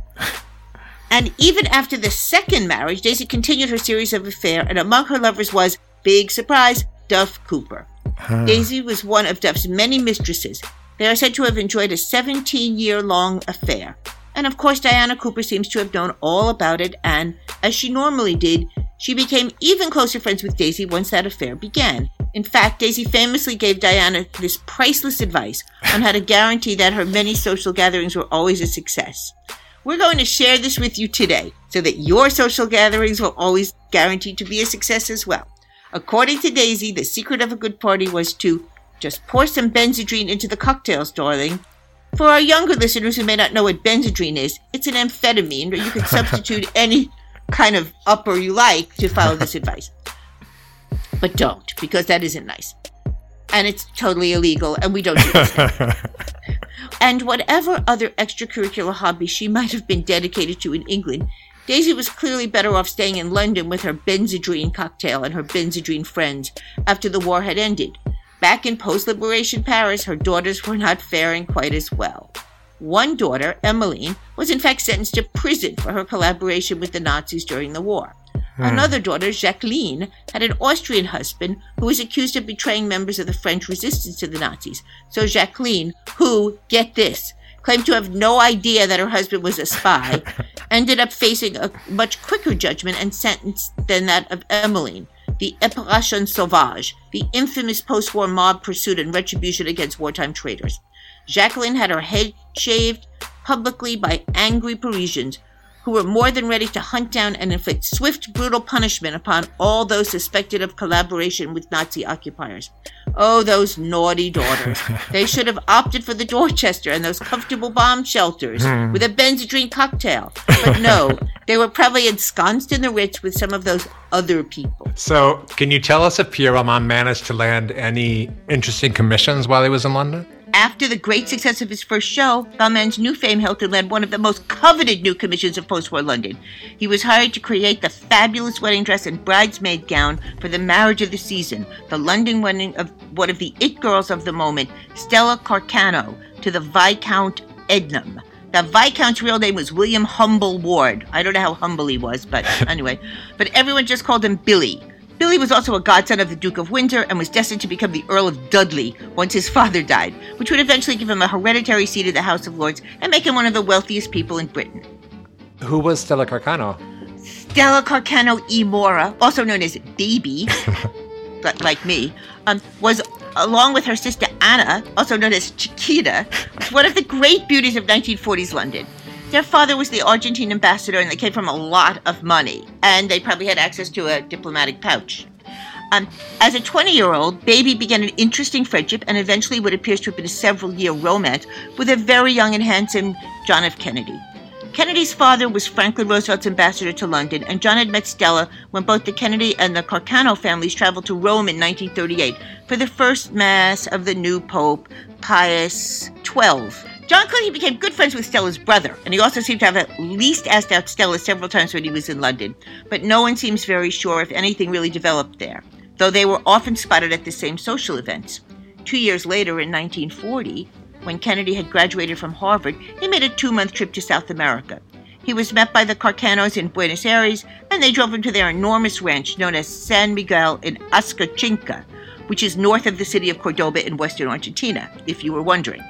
And even after the second marriage, Daisy continued her series of affairs, and among her lovers was, big surprise, Duff Cooper. Huh. Daisy was one of Duff's many mistresses. They are said to have enjoyed a 17 year long affair. And of course, Diana Cooper seems to have known all about it, and, as she normally did, she became even closer friends with Daisy once that affair began. In fact, Daisy famously gave Diana this priceless advice on how to guarantee that her many social gatherings were always a success. We're going to share this with you today so that your social gatherings will always guarantee to be a success as well. According to Daisy, the secret of a good party was to just pour some Benzedrine into the cocktails, darling. For our younger listeners who may not know what Benzedrine is, it's an amphetamine, or you can substitute any kind of upper you like to follow this advice. But don't, because that isn't nice. And it's totally illegal, and we don't do this. and whatever other extracurricular hobby she might have been dedicated to in England, Daisy was clearly better off staying in London with her Benzedrine cocktail and her Benzedrine friends after the war had ended. Back in post liberation Paris, her daughters were not faring quite as well. One daughter, Emmeline, was in fact sentenced to prison for her collaboration with the Nazis during the war. Hmm. Another daughter, Jacqueline, had an Austrian husband who was accused of betraying members of the French resistance to the Nazis. So Jacqueline, who, get this, claimed to have no idea that her husband was a spy, ended up facing a much quicker judgment and sentence than that of Emmeline. The épuration sauvage, the infamous post war mob pursuit and retribution against wartime traitors. Jacqueline had her head shaved publicly by angry Parisians who were more than ready to hunt down and inflict swift, brutal punishment upon all those suspected of collaboration with Nazi occupiers. Oh, those naughty daughters. they should have opted for the Dorchester and those comfortable bomb shelters hmm. with a Benzedrine cocktail. But no, they were probably ensconced in the Ritz with some of those other people. So, can you tell us if Pierre Balmain managed to land any interesting commissions while he was in London? After the great success of his first show, Balmain's new fame helped him land one of the most coveted new commissions of post war London. He was hired to create the fabulous wedding dress and bridesmaid gown for the marriage of the season, the London wedding of one of the it girls of the moment, Stella Carcano, to the Viscount Ednam. The Viscount's real name was William Humble Ward. I don't know how humble he was, but anyway. But everyone just called him Billy. Billy was also a godson of the Duke of Windsor and was destined to become the Earl of Dudley once his father died, which would eventually give him a hereditary seat in the House of Lords and make him one of the wealthiest people in Britain. Who was Stella Carcano? Stella Carcano e Mora, also known as Baby, but like me, um, was along with her sister Anna, also known as Chiquita, one of the great beauties of 1940s London. Their father was the Argentine ambassador, and they came from a lot of money, and they probably had access to a diplomatic pouch. Um, as a 20 year old, Baby began an interesting friendship and eventually what appears to have been a several year romance with a very young and handsome John F. Kennedy. Kennedy's father was Franklin Roosevelt's ambassador to London, and John had met Stella when both the Kennedy and the Carcano families traveled to Rome in 1938 for the first Mass of the new Pope, Pius XII. John he became good friends with Stella's brother, and he also seemed to have at least asked out Stella several times when he was in London, but no one seems very sure if anything really developed there, though they were often spotted at the same social events. Two years later, in 1940, when Kennedy had graduated from Harvard, he made a two month trip to South America. He was met by the Carcanos in Buenos Aires, and they drove him to their enormous ranch known as San Miguel in Ascochinga, which is north of the city of Cordoba in western Argentina, if you were wondering.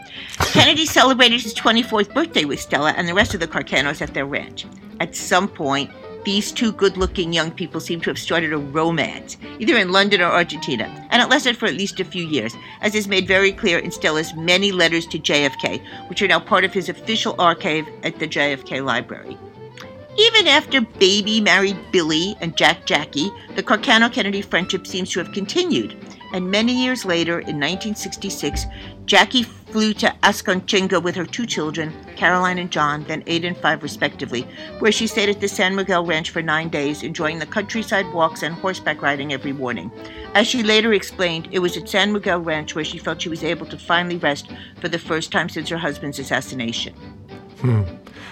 Kennedy celebrated his 24th birthday with Stella and the rest of the Carcanos at their ranch. At some point, these two good looking young people seem to have started a romance, either in London or Argentina, and it lasted for at least a few years, as is made very clear in Stella's many letters to JFK, which are now part of his official archive at the JFK Library. Even after Baby married Billy and Jack Jackie, the Carcano Kennedy friendship seems to have continued. And many years later, in 1966, Jackie flew to Ascochinga with her two children, Caroline and John, then eight and five respectively, where she stayed at the San Miguel Ranch for nine days, enjoying the countryside walks and horseback riding every morning. As she later explained, it was at San Miguel Ranch where she felt she was able to finally rest for the first time since her husband's assassination. Hmm.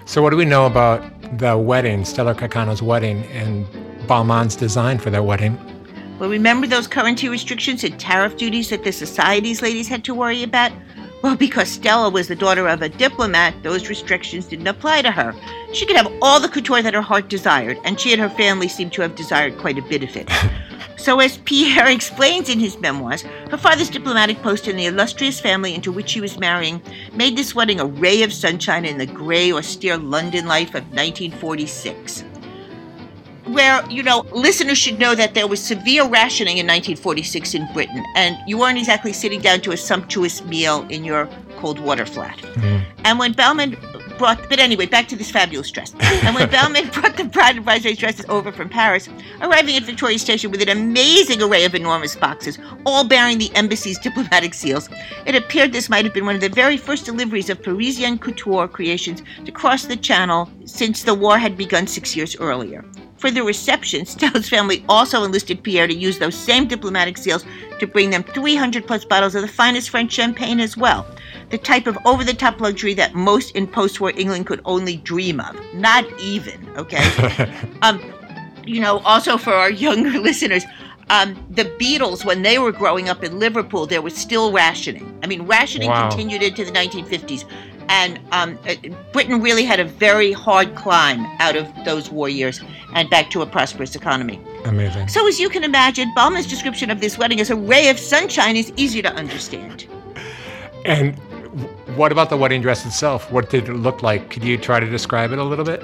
So, what do we know about the wedding, Stella Carcano's wedding, and Balmain's design for their wedding? Well, remember those currency restrictions and tariff duties that the society's ladies had to worry about? Well, because Stella was the daughter of a diplomat, those restrictions didn't apply to her. She could have all the couture that her heart desired, and she and her family seem to have desired quite a bit of it. so, as Pierre explains in his memoirs, her father's diplomatic post in the illustrious family into which she was marrying made this wedding a ray of sunshine in the gray, austere London life of 1946 where, you know, listeners should know that there was severe rationing in 1946 in Britain, and you weren't exactly sitting down to a sumptuous meal in your cold water flat. Mm. And when Balmain brought, but anyway, back to this fabulous dress. And when Balmain brought the bride and bridesmaids dresses over from Paris, arriving at Victoria Station with an amazing array of enormous boxes, all bearing the embassy's diplomatic seals, it appeared this might have been one of the very first deliveries of Parisian couture creations to cross the Channel since the war had begun six years earlier. For the reception, Stella's family also enlisted Pierre to use those same diplomatic seals to bring them 300 plus bottles of the finest French champagne as well. The type of over the top luxury that most in post war England could only dream of. Not even, okay? um, you know, also for our younger listeners, um, the Beatles, when they were growing up in Liverpool, there was still rationing. I mean, rationing wow. continued into the 1950s. And um, uh, Britain really had a very hard climb out of those war years and back to a prosperous economy. Amazing. So, as you can imagine, Balmain's description of this wedding as a ray of sunshine is easy to understand. And what about the wedding dress itself? What did it look like? Could you try to describe it a little bit?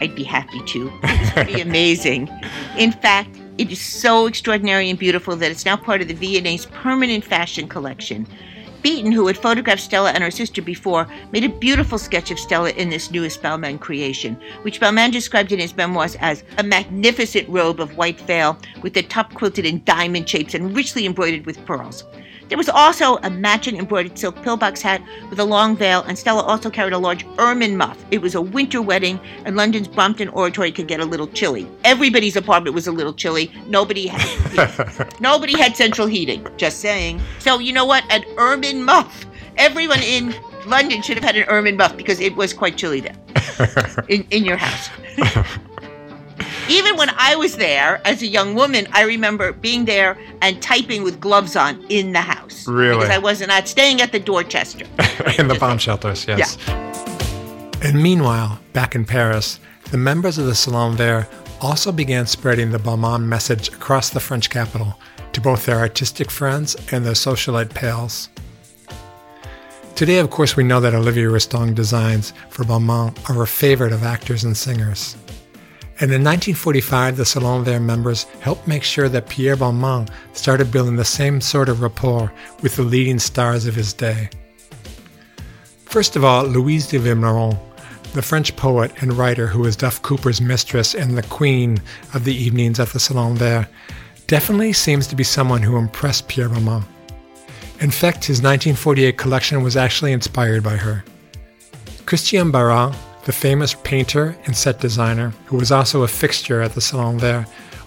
I'd be happy to. It's pretty amazing. In fact, it is so extraordinary and beautiful that it's now part of the V&A's permanent fashion collection. Beaton, who had photographed Stella and her sister before, made a beautiful sketch of Stella in this newest Balmain creation, which Balmain described in his memoirs as a magnificent robe of white veil with the top quilted in diamond shapes and richly embroidered with pearls. There was also a matching embroidered silk pillbox hat with a long veil, and Stella also carried a large ermine muff. It was a winter wedding, and London's Brompton Oratory could get a little chilly. Everybody's apartment was a little chilly. Nobody had nobody had central heating. Just saying. So you know what? An ermine muff. Everyone in London should have had an ermine muff because it was quite chilly there in, in your house. Even when I was there as a young woman, I remember being there and typing with gloves on in the house. Really? Because I was not staying at the Dorchester. in the bomb shelters, yes. Yeah. And meanwhile, back in Paris, the members of the Salon Vert also began spreading the Balmain message across the French capital to both their artistic friends and their socialite pals. Today, of course, we know that Olivier Rousteing designs for Balmain are a favorite of actors and singers. And in 1945, the Salon Vert members helped make sure that Pierre Balmain started building the same sort of rapport with the leading stars of his day. First of all, Louise de Vilmorin, the French poet and writer who was Duff Cooper's mistress and the queen of the evenings at the Salon Vert, definitely seems to be someone who impressed Pierre Balmain. In fact, his 1948 collection was actually inspired by her. Christian Berard, the famous painter and set designer, who was also a fixture at the Salon Vert,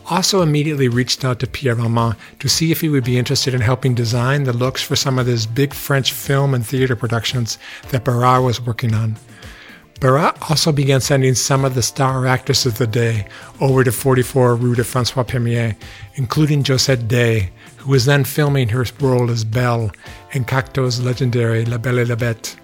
also immediately reached out to Pierre Balmain to see if he would be interested in helping design the looks for some of his big French film and theater productions that Berard was working on. Berard also began sending some of the star actors of the day over to 44 Rue de Francois Premier, including Josette Day, who was then filming her role as Belle in Cocteau's legendary La Belle et la Bête.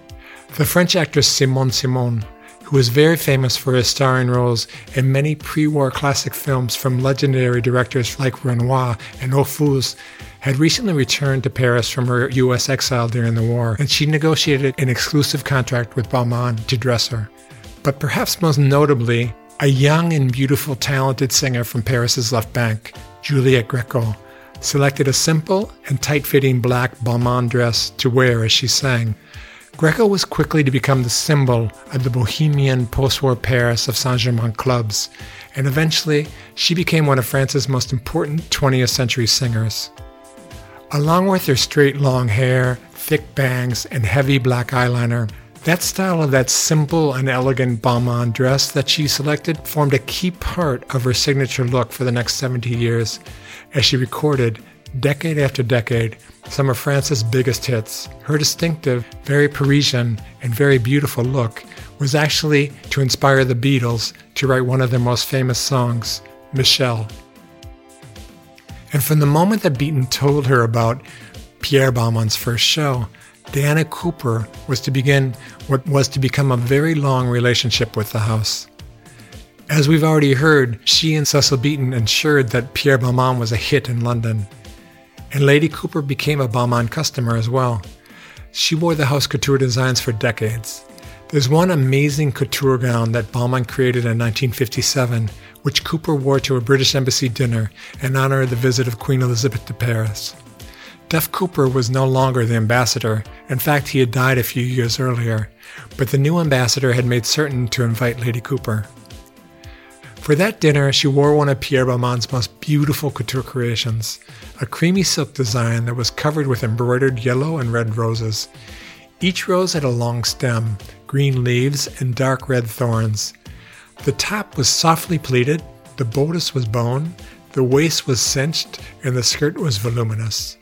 The French actress Simone Simon who was very famous for his starring roles in many pre war classic films from legendary directors like Renoir and Ophuls, had recently returned to Paris from her U.S. exile during the war, and she negotiated an exclusive contract with Balmain to dress her. But perhaps most notably, a young and beautiful, talented singer from Paris's left bank, Juliette Gréco, selected a simple and tight fitting black Balmain dress to wear as she sang, Gréco was quickly to become the symbol of the bohemian post war Paris of Saint Germain clubs, and eventually she became one of France's most important 20th century singers. Along with her straight long hair, thick bangs, and heavy black eyeliner, that style of that simple and elegant Balmain dress that she selected formed a key part of her signature look for the next 70 years, as she recorded, decade after decade, some of France's biggest hits. Her distinctive, very Parisian, and very beautiful look was actually to inspire the Beatles to write one of their most famous songs, Michelle. And from the moment that Beaton told her about Pierre Balmain's first show, Diana Cooper was to begin what was to become a very long relationship with the house. As we've already heard, she and Cecil Beaton ensured that Pierre Balmain was a hit in London and Lady Cooper became a Balmain customer as well. She wore the house couture designs for decades. There's one amazing couture gown that Balmain created in 1957, which Cooper wore to a British Embassy dinner in honor of the visit of Queen Elizabeth to Paris. Duff Cooper was no longer the ambassador. In fact, he had died a few years earlier, but the new ambassador had made certain to invite Lady Cooper. For that dinner, she wore one of Pierre Balmain's most beautiful couture creations, a creamy silk design that was covered with embroidered yellow and red roses. Each rose had a long stem, green leaves, and dark red thorns. The top was softly pleated, the bodice was bone, the waist was cinched, and the skirt was voluminous.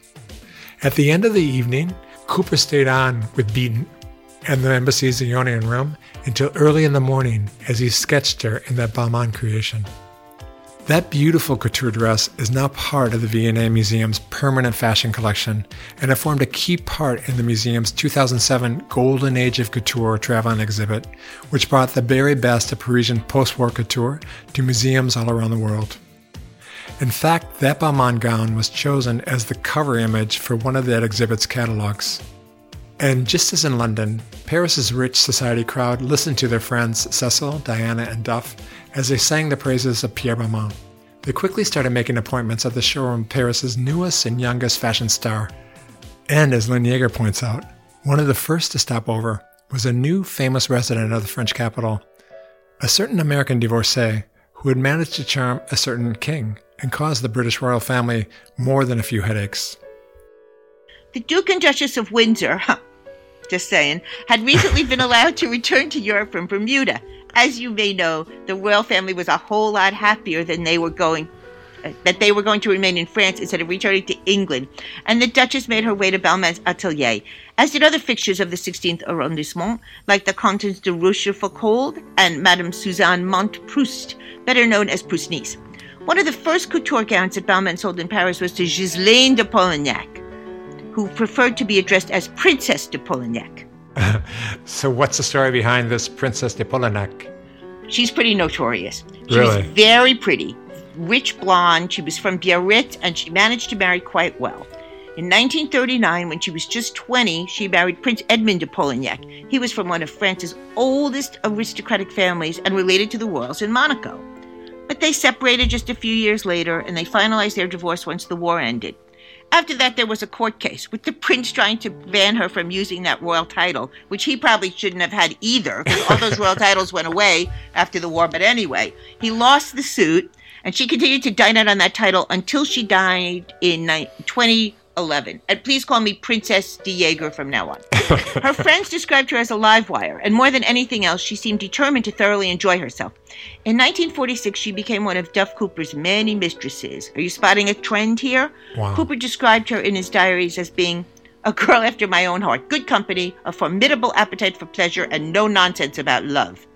At the end of the evening, Cooper stayed on with Beaton and the embassy's Ionian room until early in the morning as he sketched her in that Balmain creation. That beautiful couture dress is now part of the V&A Museum's permanent fashion collection, and it formed a key part in the museum's 2007 Golden Age of Couture traveling exhibit, which brought the very best of Parisian post-war couture to museums all around the world. In fact, that Balmain gown was chosen as the cover image for one of that exhibit's catalogs. And just as in London, Paris's rich society crowd listened to their friends Cecil, Diana, and Duff as they sang the praises of Pierre Balmain. They quickly started making appointments at the showroom Paris's newest and youngest fashion star. And as Lynn Yaeger points out, one of the first to stop over was a new famous resident of the French capital, a certain American divorcee who had managed to charm a certain king and cause the British royal family more than a few headaches. The Duke and Duchess of Windsor, just saying, had recently been allowed to return to Europe from Bermuda. As you may know, the royal family was a whole lot happier than they were going uh, that they were going to remain in France instead of returning to England, and the Duchess made her way to Balmain's atelier, as did other fixtures of the 16th arrondissement, like the Comtesse de Rochefoucauld and Madame Suzanne Montproust, better known as Proust-Nice. One of the first couture gowns that Balmain sold in Paris was to Ghislaine de Polignac who preferred to be addressed as Princess de Polignac. so, what's the story behind this Princess de Polignac? She's pretty notorious. She really? was very pretty, rich blonde. She was from Biarritz, and she managed to marry quite well. In 1939, when she was just 20, she married Prince Edmond de Polignac. He was from one of France's oldest aristocratic families and related to the royals in Monaco. But they separated just a few years later, and they finalized their divorce once the war ended. After that, there was a court case with the prince trying to ban her from using that royal title, which he probably shouldn't have had either, all those royal titles went away after the war. But anyway, he lost the suit, And she continued to dine out on that title until she died in 2011. And please call me Princess de from now on. her friends described her as a live wire, and more than anything else, she seemed determined to thoroughly enjoy herself. In 1946, she became one of Duff Cooper's many mistresses. Are you spotting a trend here? Wow. Cooper described her in his diaries as being a girl after my own heart, good company, a formidable appetite for pleasure, and no nonsense about love.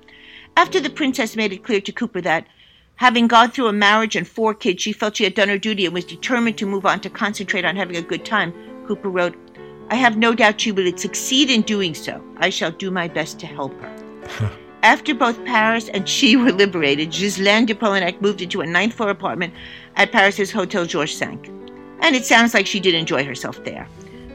After the princess made it clear to Cooper that, having gone through a marriage and four kids, she felt she had done her duty and was determined to move on to concentrate on having a good time, Cooper wrote, I have no doubt she will succeed in doing so. I shall do my best to help her. After both Paris and she were liberated, Ghislaine de Polignac moved into a ninth floor apartment at Paris's Hotel Georges V. And it sounds like she did enjoy herself there.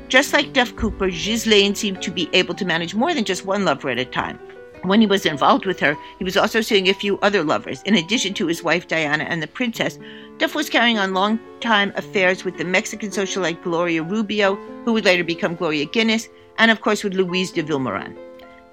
Just like Duff Cooper, Ghislaine seemed to be able to manage more than just one lover at a time. When he was involved with her, he was also seeing a few other lovers. In addition to his wife Diana and the princess, Duff was carrying on long-time affairs with the Mexican socialite Gloria Rubio, who would later become Gloria Guinness, and of course with Louise de Vilmorin.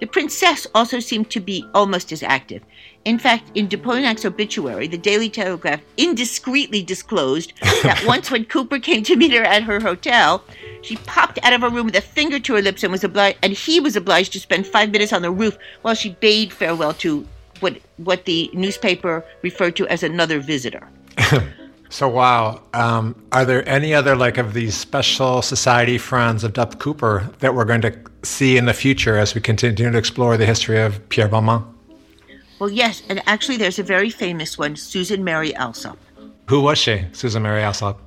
The princess also seemed to be almost as active. In fact, in de Polignac's obituary, the Daily Telegraph indiscreetly disclosed that once when Cooper came to meet her at her hotel, she popped out of her room with a finger to her lips and was obliged, and he was obliged to spend five minutes on the roof while she bade farewell to what what the newspaper referred to as another visitor. So wow, um, are there any other like of these special society friends of Duff Cooper that we're going to see in the future as we continue to explore the history of Pierre Balmain? Well, yes, and actually, there's a very famous one, Susan Mary Alsop. Who was she, Susan Mary Alsop?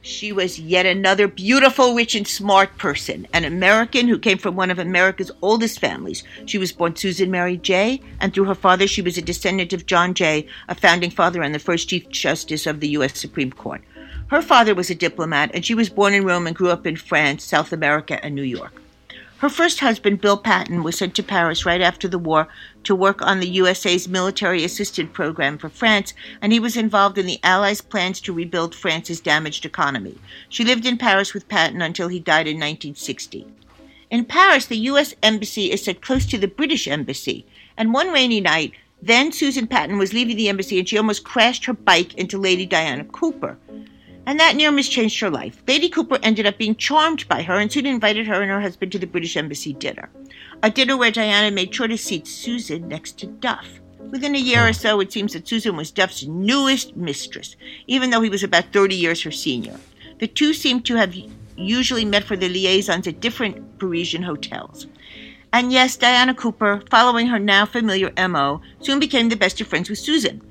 She was yet another beautiful, rich, and smart person, an American who came from one of America's oldest families. She was born Susan Mary Jay, and through her father, she was a descendant of John Jay, a founding father and the first Chief Justice of the U.S. Supreme Court. Her father was a diplomat, and she was born in Rome and grew up in France, South America, and New York. Her first husband, Bill Patten, was sent to Paris right after the war to work on the USA's military assistance program for France, and he was involved in the Allies' plans to rebuild France's damaged economy. She lived in Paris with Patten until he died in 1960. In Paris, the U.S. Embassy is set close to the British Embassy, and one rainy night, then Susan Patten was leaving the embassy and she almost crashed her bike into Lady Diana Cooper and that near miss changed her life. Lady Cooper ended up being charmed by her and soon invited her and her husband to the British Embassy dinner. A dinner where Diana made sure to seat Susan next to Duff. Within a year or so, it seems that Susan was Duff's newest mistress, even though he was about 30 years her senior. The two seemed to have usually met for their liaisons at different Parisian hotels. And yes, Diana Cooper, following her now familiar MO, soon became the best of friends with Susan.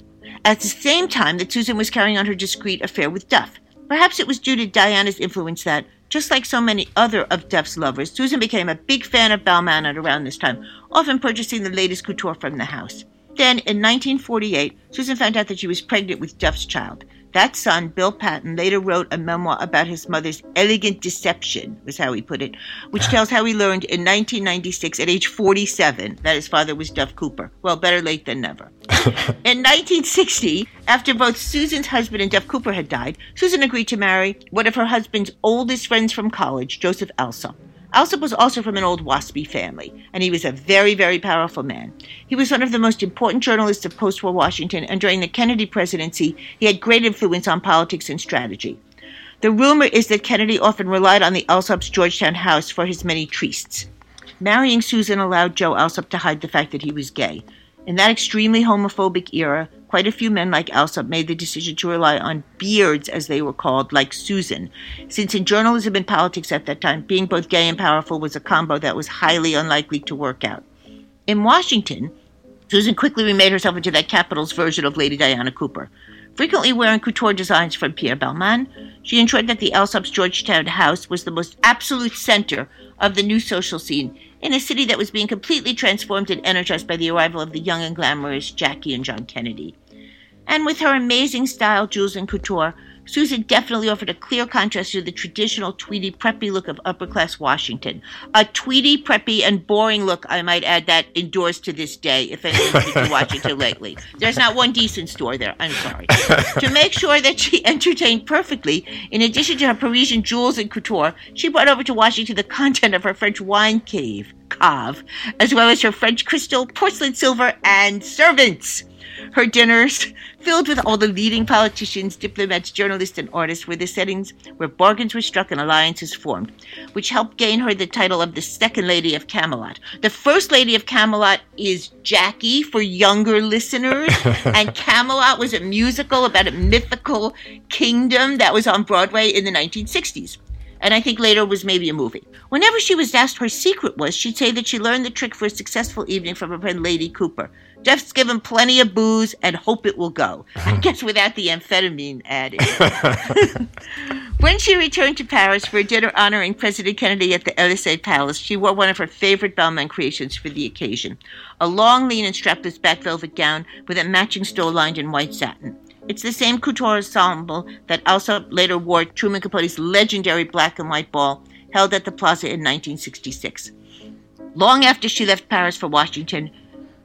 At the same time that Susan was carrying on her discreet affair with Duff. Perhaps it was due to Diana's influence that, just like so many other of Duff's lovers, Susan became a big fan of Balmain at around this time, often purchasing the latest couture from the house. Then, in 1948, Susan found out that she was pregnant with Duff's child. That son, Bill Patten, later wrote a memoir about his mother's elegant deception, was how he put it, which ah. tells how he learned in 1996 at age 47 that his father was Duff Cooper. Well, better late than never. in 1960, after both Susan's husband and Duff Cooper had died, Susan agreed to marry one of her husband's oldest friends from college, Joseph Alsop. Alsop was also from an old waspy family, and he was a very, very powerful man. He was one of the most important journalists of post war Washington, and during the Kennedy presidency, he had great influence on politics and strategy. The rumor is that Kennedy often relied on the Alsop's Georgetown house for his many trysts. Marrying Susan allowed Joe Alsop to hide the fact that he was gay. In that extremely homophobic era, quite a few men like Alsop made the decision to rely on beards, as they were called, like Susan, since in journalism and politics at that time, being both gay and powerful was a combo that was highly unlikely to work out. In Washington, Susan quickly remade herself into that capital's version of Lady Diana Cooper. Frequently wearing couture designs from Pierre Balmain, she ensured that the Alsop's Georgetown house was the most absolute center of the new social scene in a city that was being completely transformed and energized by the arrival of the young and glamorous Jackie and John Kennedy. And with her amazing style, jewels, and couture, Susan definitely offered a clear contrast to the traditional tweedy, preppy look of upper class Washington. A tweedy, preppy, and boring look, I might add, that endures to this day if anyone's been to Washington lately. There's not one decent store there. I'm sorry. to make sure that she entertained perfectly, in addition to her Parisian jewels and couture, she brought over to Washington the content of her French wine cave, cave, as well as her French crystal, porcelain silver, and servants. Her dinners, filled with all the leading politicians, diplomats, journalists, and artists, were the settings where bargains were struck and alliances formed, which helped gain her the title of the Second Lady of Camelot. The First Lady of Camelot is Jackie for younger listeners, and Camelot was a musical about a mythical kingdom that was on Broadway in the 1960s and I think later was maybe a movie. Whenever she was asked her secret was, she'd say that she learned the trick for a successful evening from her friend Lady Cooper. Just give him plenty of booze and hope it will go. I uh-huh. guess without the amphetamine added. when she returned to Paris for a dinner honoring President Kennedy at the Elysee Palace, she wore one of her favorite Balmain creations for the occasion a long, lean, and strapless black velvet gown with a matching stole lined in white satin. It's the same couture ensemble that Alsop later wore Truman Capote's legendary black and white ball held at the Plaza in 1966. Long after she left Paris for Washington,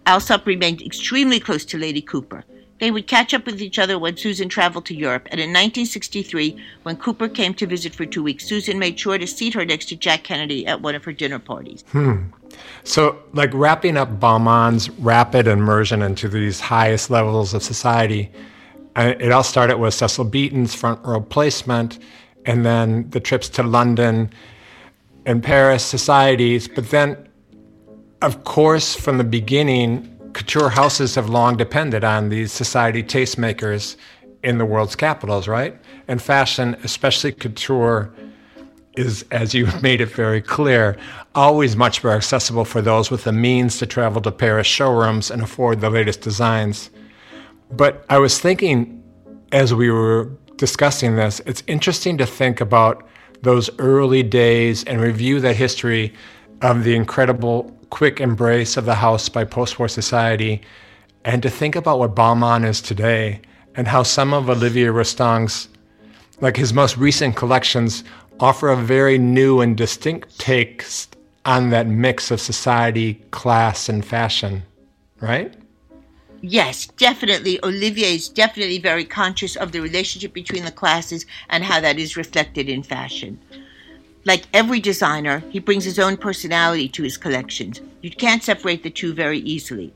Alsop remained extremely close to Lady Cooper. They would catch up with each other when Susan traveled to Europe, and in 1963, when Cooper came to visit for two weeks, Susan made sure to seat her next to Jack Kennedy at one of her dinner parties. Hmm. So, like wrapping up Balmain's rapid immersion into these highest levels of society, it all started with Cecil Beaton's front row placement, and then the trips to London and Paris societies. But then, of course, from the beginning, couture houses have long depended on these society tastemakers in the world's capitals, right? And fashion, especially couture, is, as you made it very clear, always much more accessible for those with the means to travel to Paris showrooms and afford the latest designs. But I was thinking as we were discussing this, it's interesting to think about those early days and review that history of the incredible quick embrace of the house by post war society, and to think about what Balmain is today and how some of Olivier Rousteing's, like his most recent collections, offer a very new and distinct take on that mix of society, class, and fashion, right? Yes, definitely. Olivier is definitely very conscious of the relationship between the classes and how that is reflected in fashion. Like every designer, he brings his own personality to his collections. You can't separate the two very easily.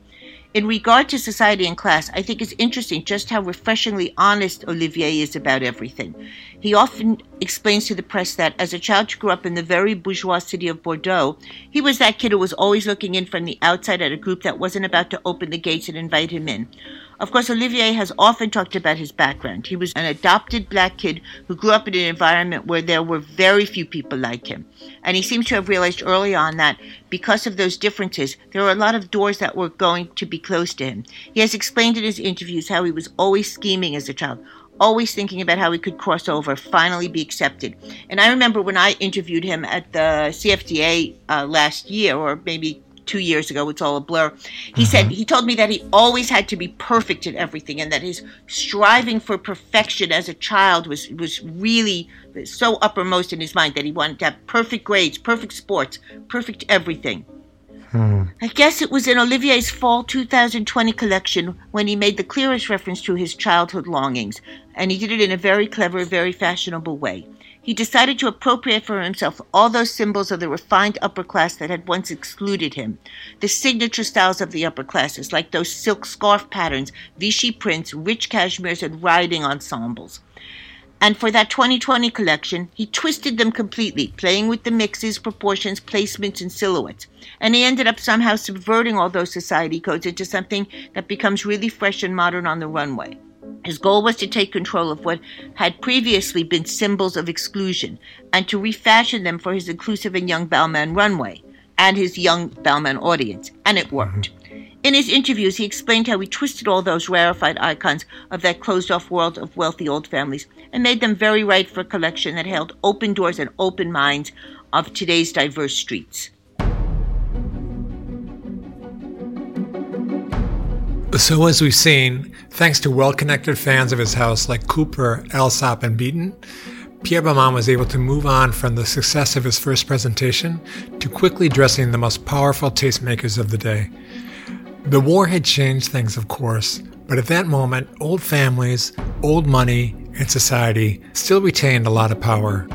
In regard to society and class, I think it's interesting just how refreshingly honest Olivier is about everything. He often explains to the press that as a child who grew up in the very bourgeois city of Bordeaux, he was that kid who was always looking in from the outside at a group that wasn't about to open the gates and invite him in. Of course, Olivier has often talked about his background. He was an adopted black kid who grew up in an environment where there were very few people like him. And he seems to have realized early on that because of those differences, there were a lot of doors that were going to be closed to him. He has explained in his interviews how he was always scheming as a child, always thinking about how he could cross over, finally be accepted. And I remember when I interviewed him at the CFDA uh, last year, or maybe two years ago. It's all a blur. He mm-hmm. said he told me that he always had to be perfect in everything, and that his striving for perfection as a child was was really so uppermost in his mind that he wanted to have perfect grades, perfect sports, perfect everything. Hmm. I guess it was in Olivier's fall 2020 collection when he made the clearest reference to his childhood longings, and he did it in a very clever, very fashionable way. He decided to appropriate for himself all those symbols of the refined upper class that had once excluded him. The signature styles of the upper classes, like those silk scarf patterns, Vichy prints, rich cashmeres, and riding ensembles. And for that 2020 collection, he twisted them completely, playing with the mixes, proportions, placements, and silhouettes. And he ended up somehow subverting all those society codes into something that becomes really fresh and modern on the runway. His goal was to take control of what had previously been symbols of exclusion and to refashion them for his inclusive and young Balmain runway and his young Balmain audience, and it worked. Mm-hmm. In his interviews, he explained how he twisted all those rarefied icons of that closed off world of wealthy old families and made them very right for a collection that held open doors and open minds of today's diverse streets. So, as we've seen, thanks to well connected fans of his house like Cooper, Alsop, and Beaton, Pierre Balmain was able to move on from the success of his first presentation to quickly dressing the most powerful tastemakers of the day. The war had changed things, of course, but at that moment, old families, old money, and society still retained a lot of power.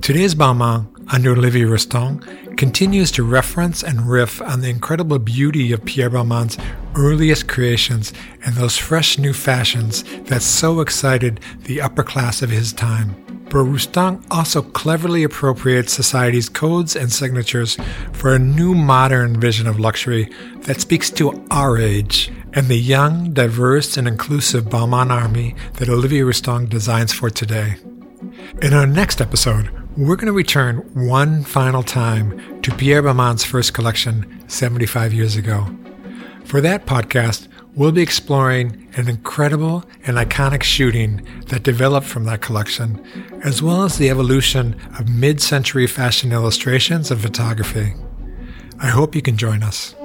Today's Balmain under Olivier Rousteing, continues to reference and riff on the incredible beauty of Pierre Balmain's earliest creations and those fresh new fashions that so excited the upper class of his time. But Rousteing also cleverly appropriates society's codes and signatures for a new modern vision of luxury that speaks to our age and the young, diverse, and inclusive Balmain army that Olivier Rousteing designs for today. In our next episode, we're going to return one final time to Pierre Balmain's first collection 75 years ago. For that podcast, we'll be exploring an incredible and iconic shooting that developed from that collection, as well as the evolution of mid century fashion illustrations and photography. I hope you can join us.